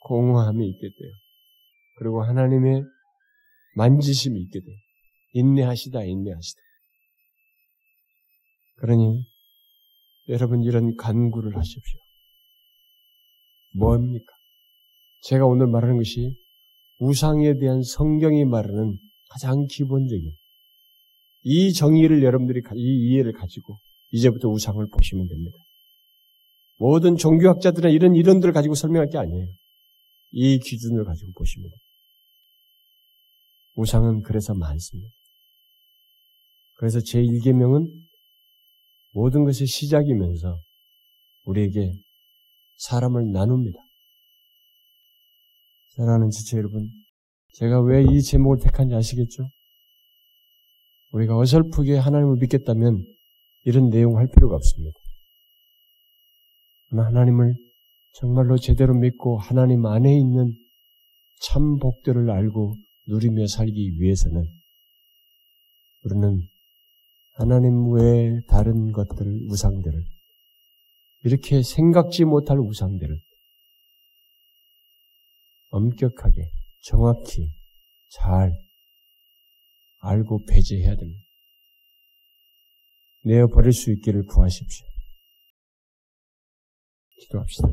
공허함이 있게 돼요. 그리고 하나님의 만지심이 있게 돼요. 인내하시다, 인내하시다. 그러니 여러분 이런 간구를 하십시오. 뭡니까? 제가 오늘 말하는 것이 우상에 대한 성경이 말하는 가장 기본적인 이 정의를 여러분들이 이 이해를 가지고 이제부터 우상을 보시면 됩니다. 모든 종교학자들은 이런 이론들을 가지고 설명할 게 아니에요. 이 기준을 가지고 보시면 됩니다. 우상은 그래서 많습니다. 그래서 제1계명은 모든 것의 시작이면서 우리에게 사람을 나눕니다. 사랑하는 지체 여러분, 제가 왜 이 제목을 택한지 아시겠죠? 우리가 어설프게 하나님을 믿겠다면 이런 내용 할 필요가 없습니다. 하나님을 정말로 제대로 믿고 하나님 안에 있는 참 복들을 알고 누리며 살기 위해서는 우리는 하나님 외에 다른 것들을, 우상들을, 이렇게 생각지 못할 우상들을 엄격하게, 정확히, 잘 알고 배제해야 됩니다. 내어 버릴 수 있기를 구하십시오. 기도합시다.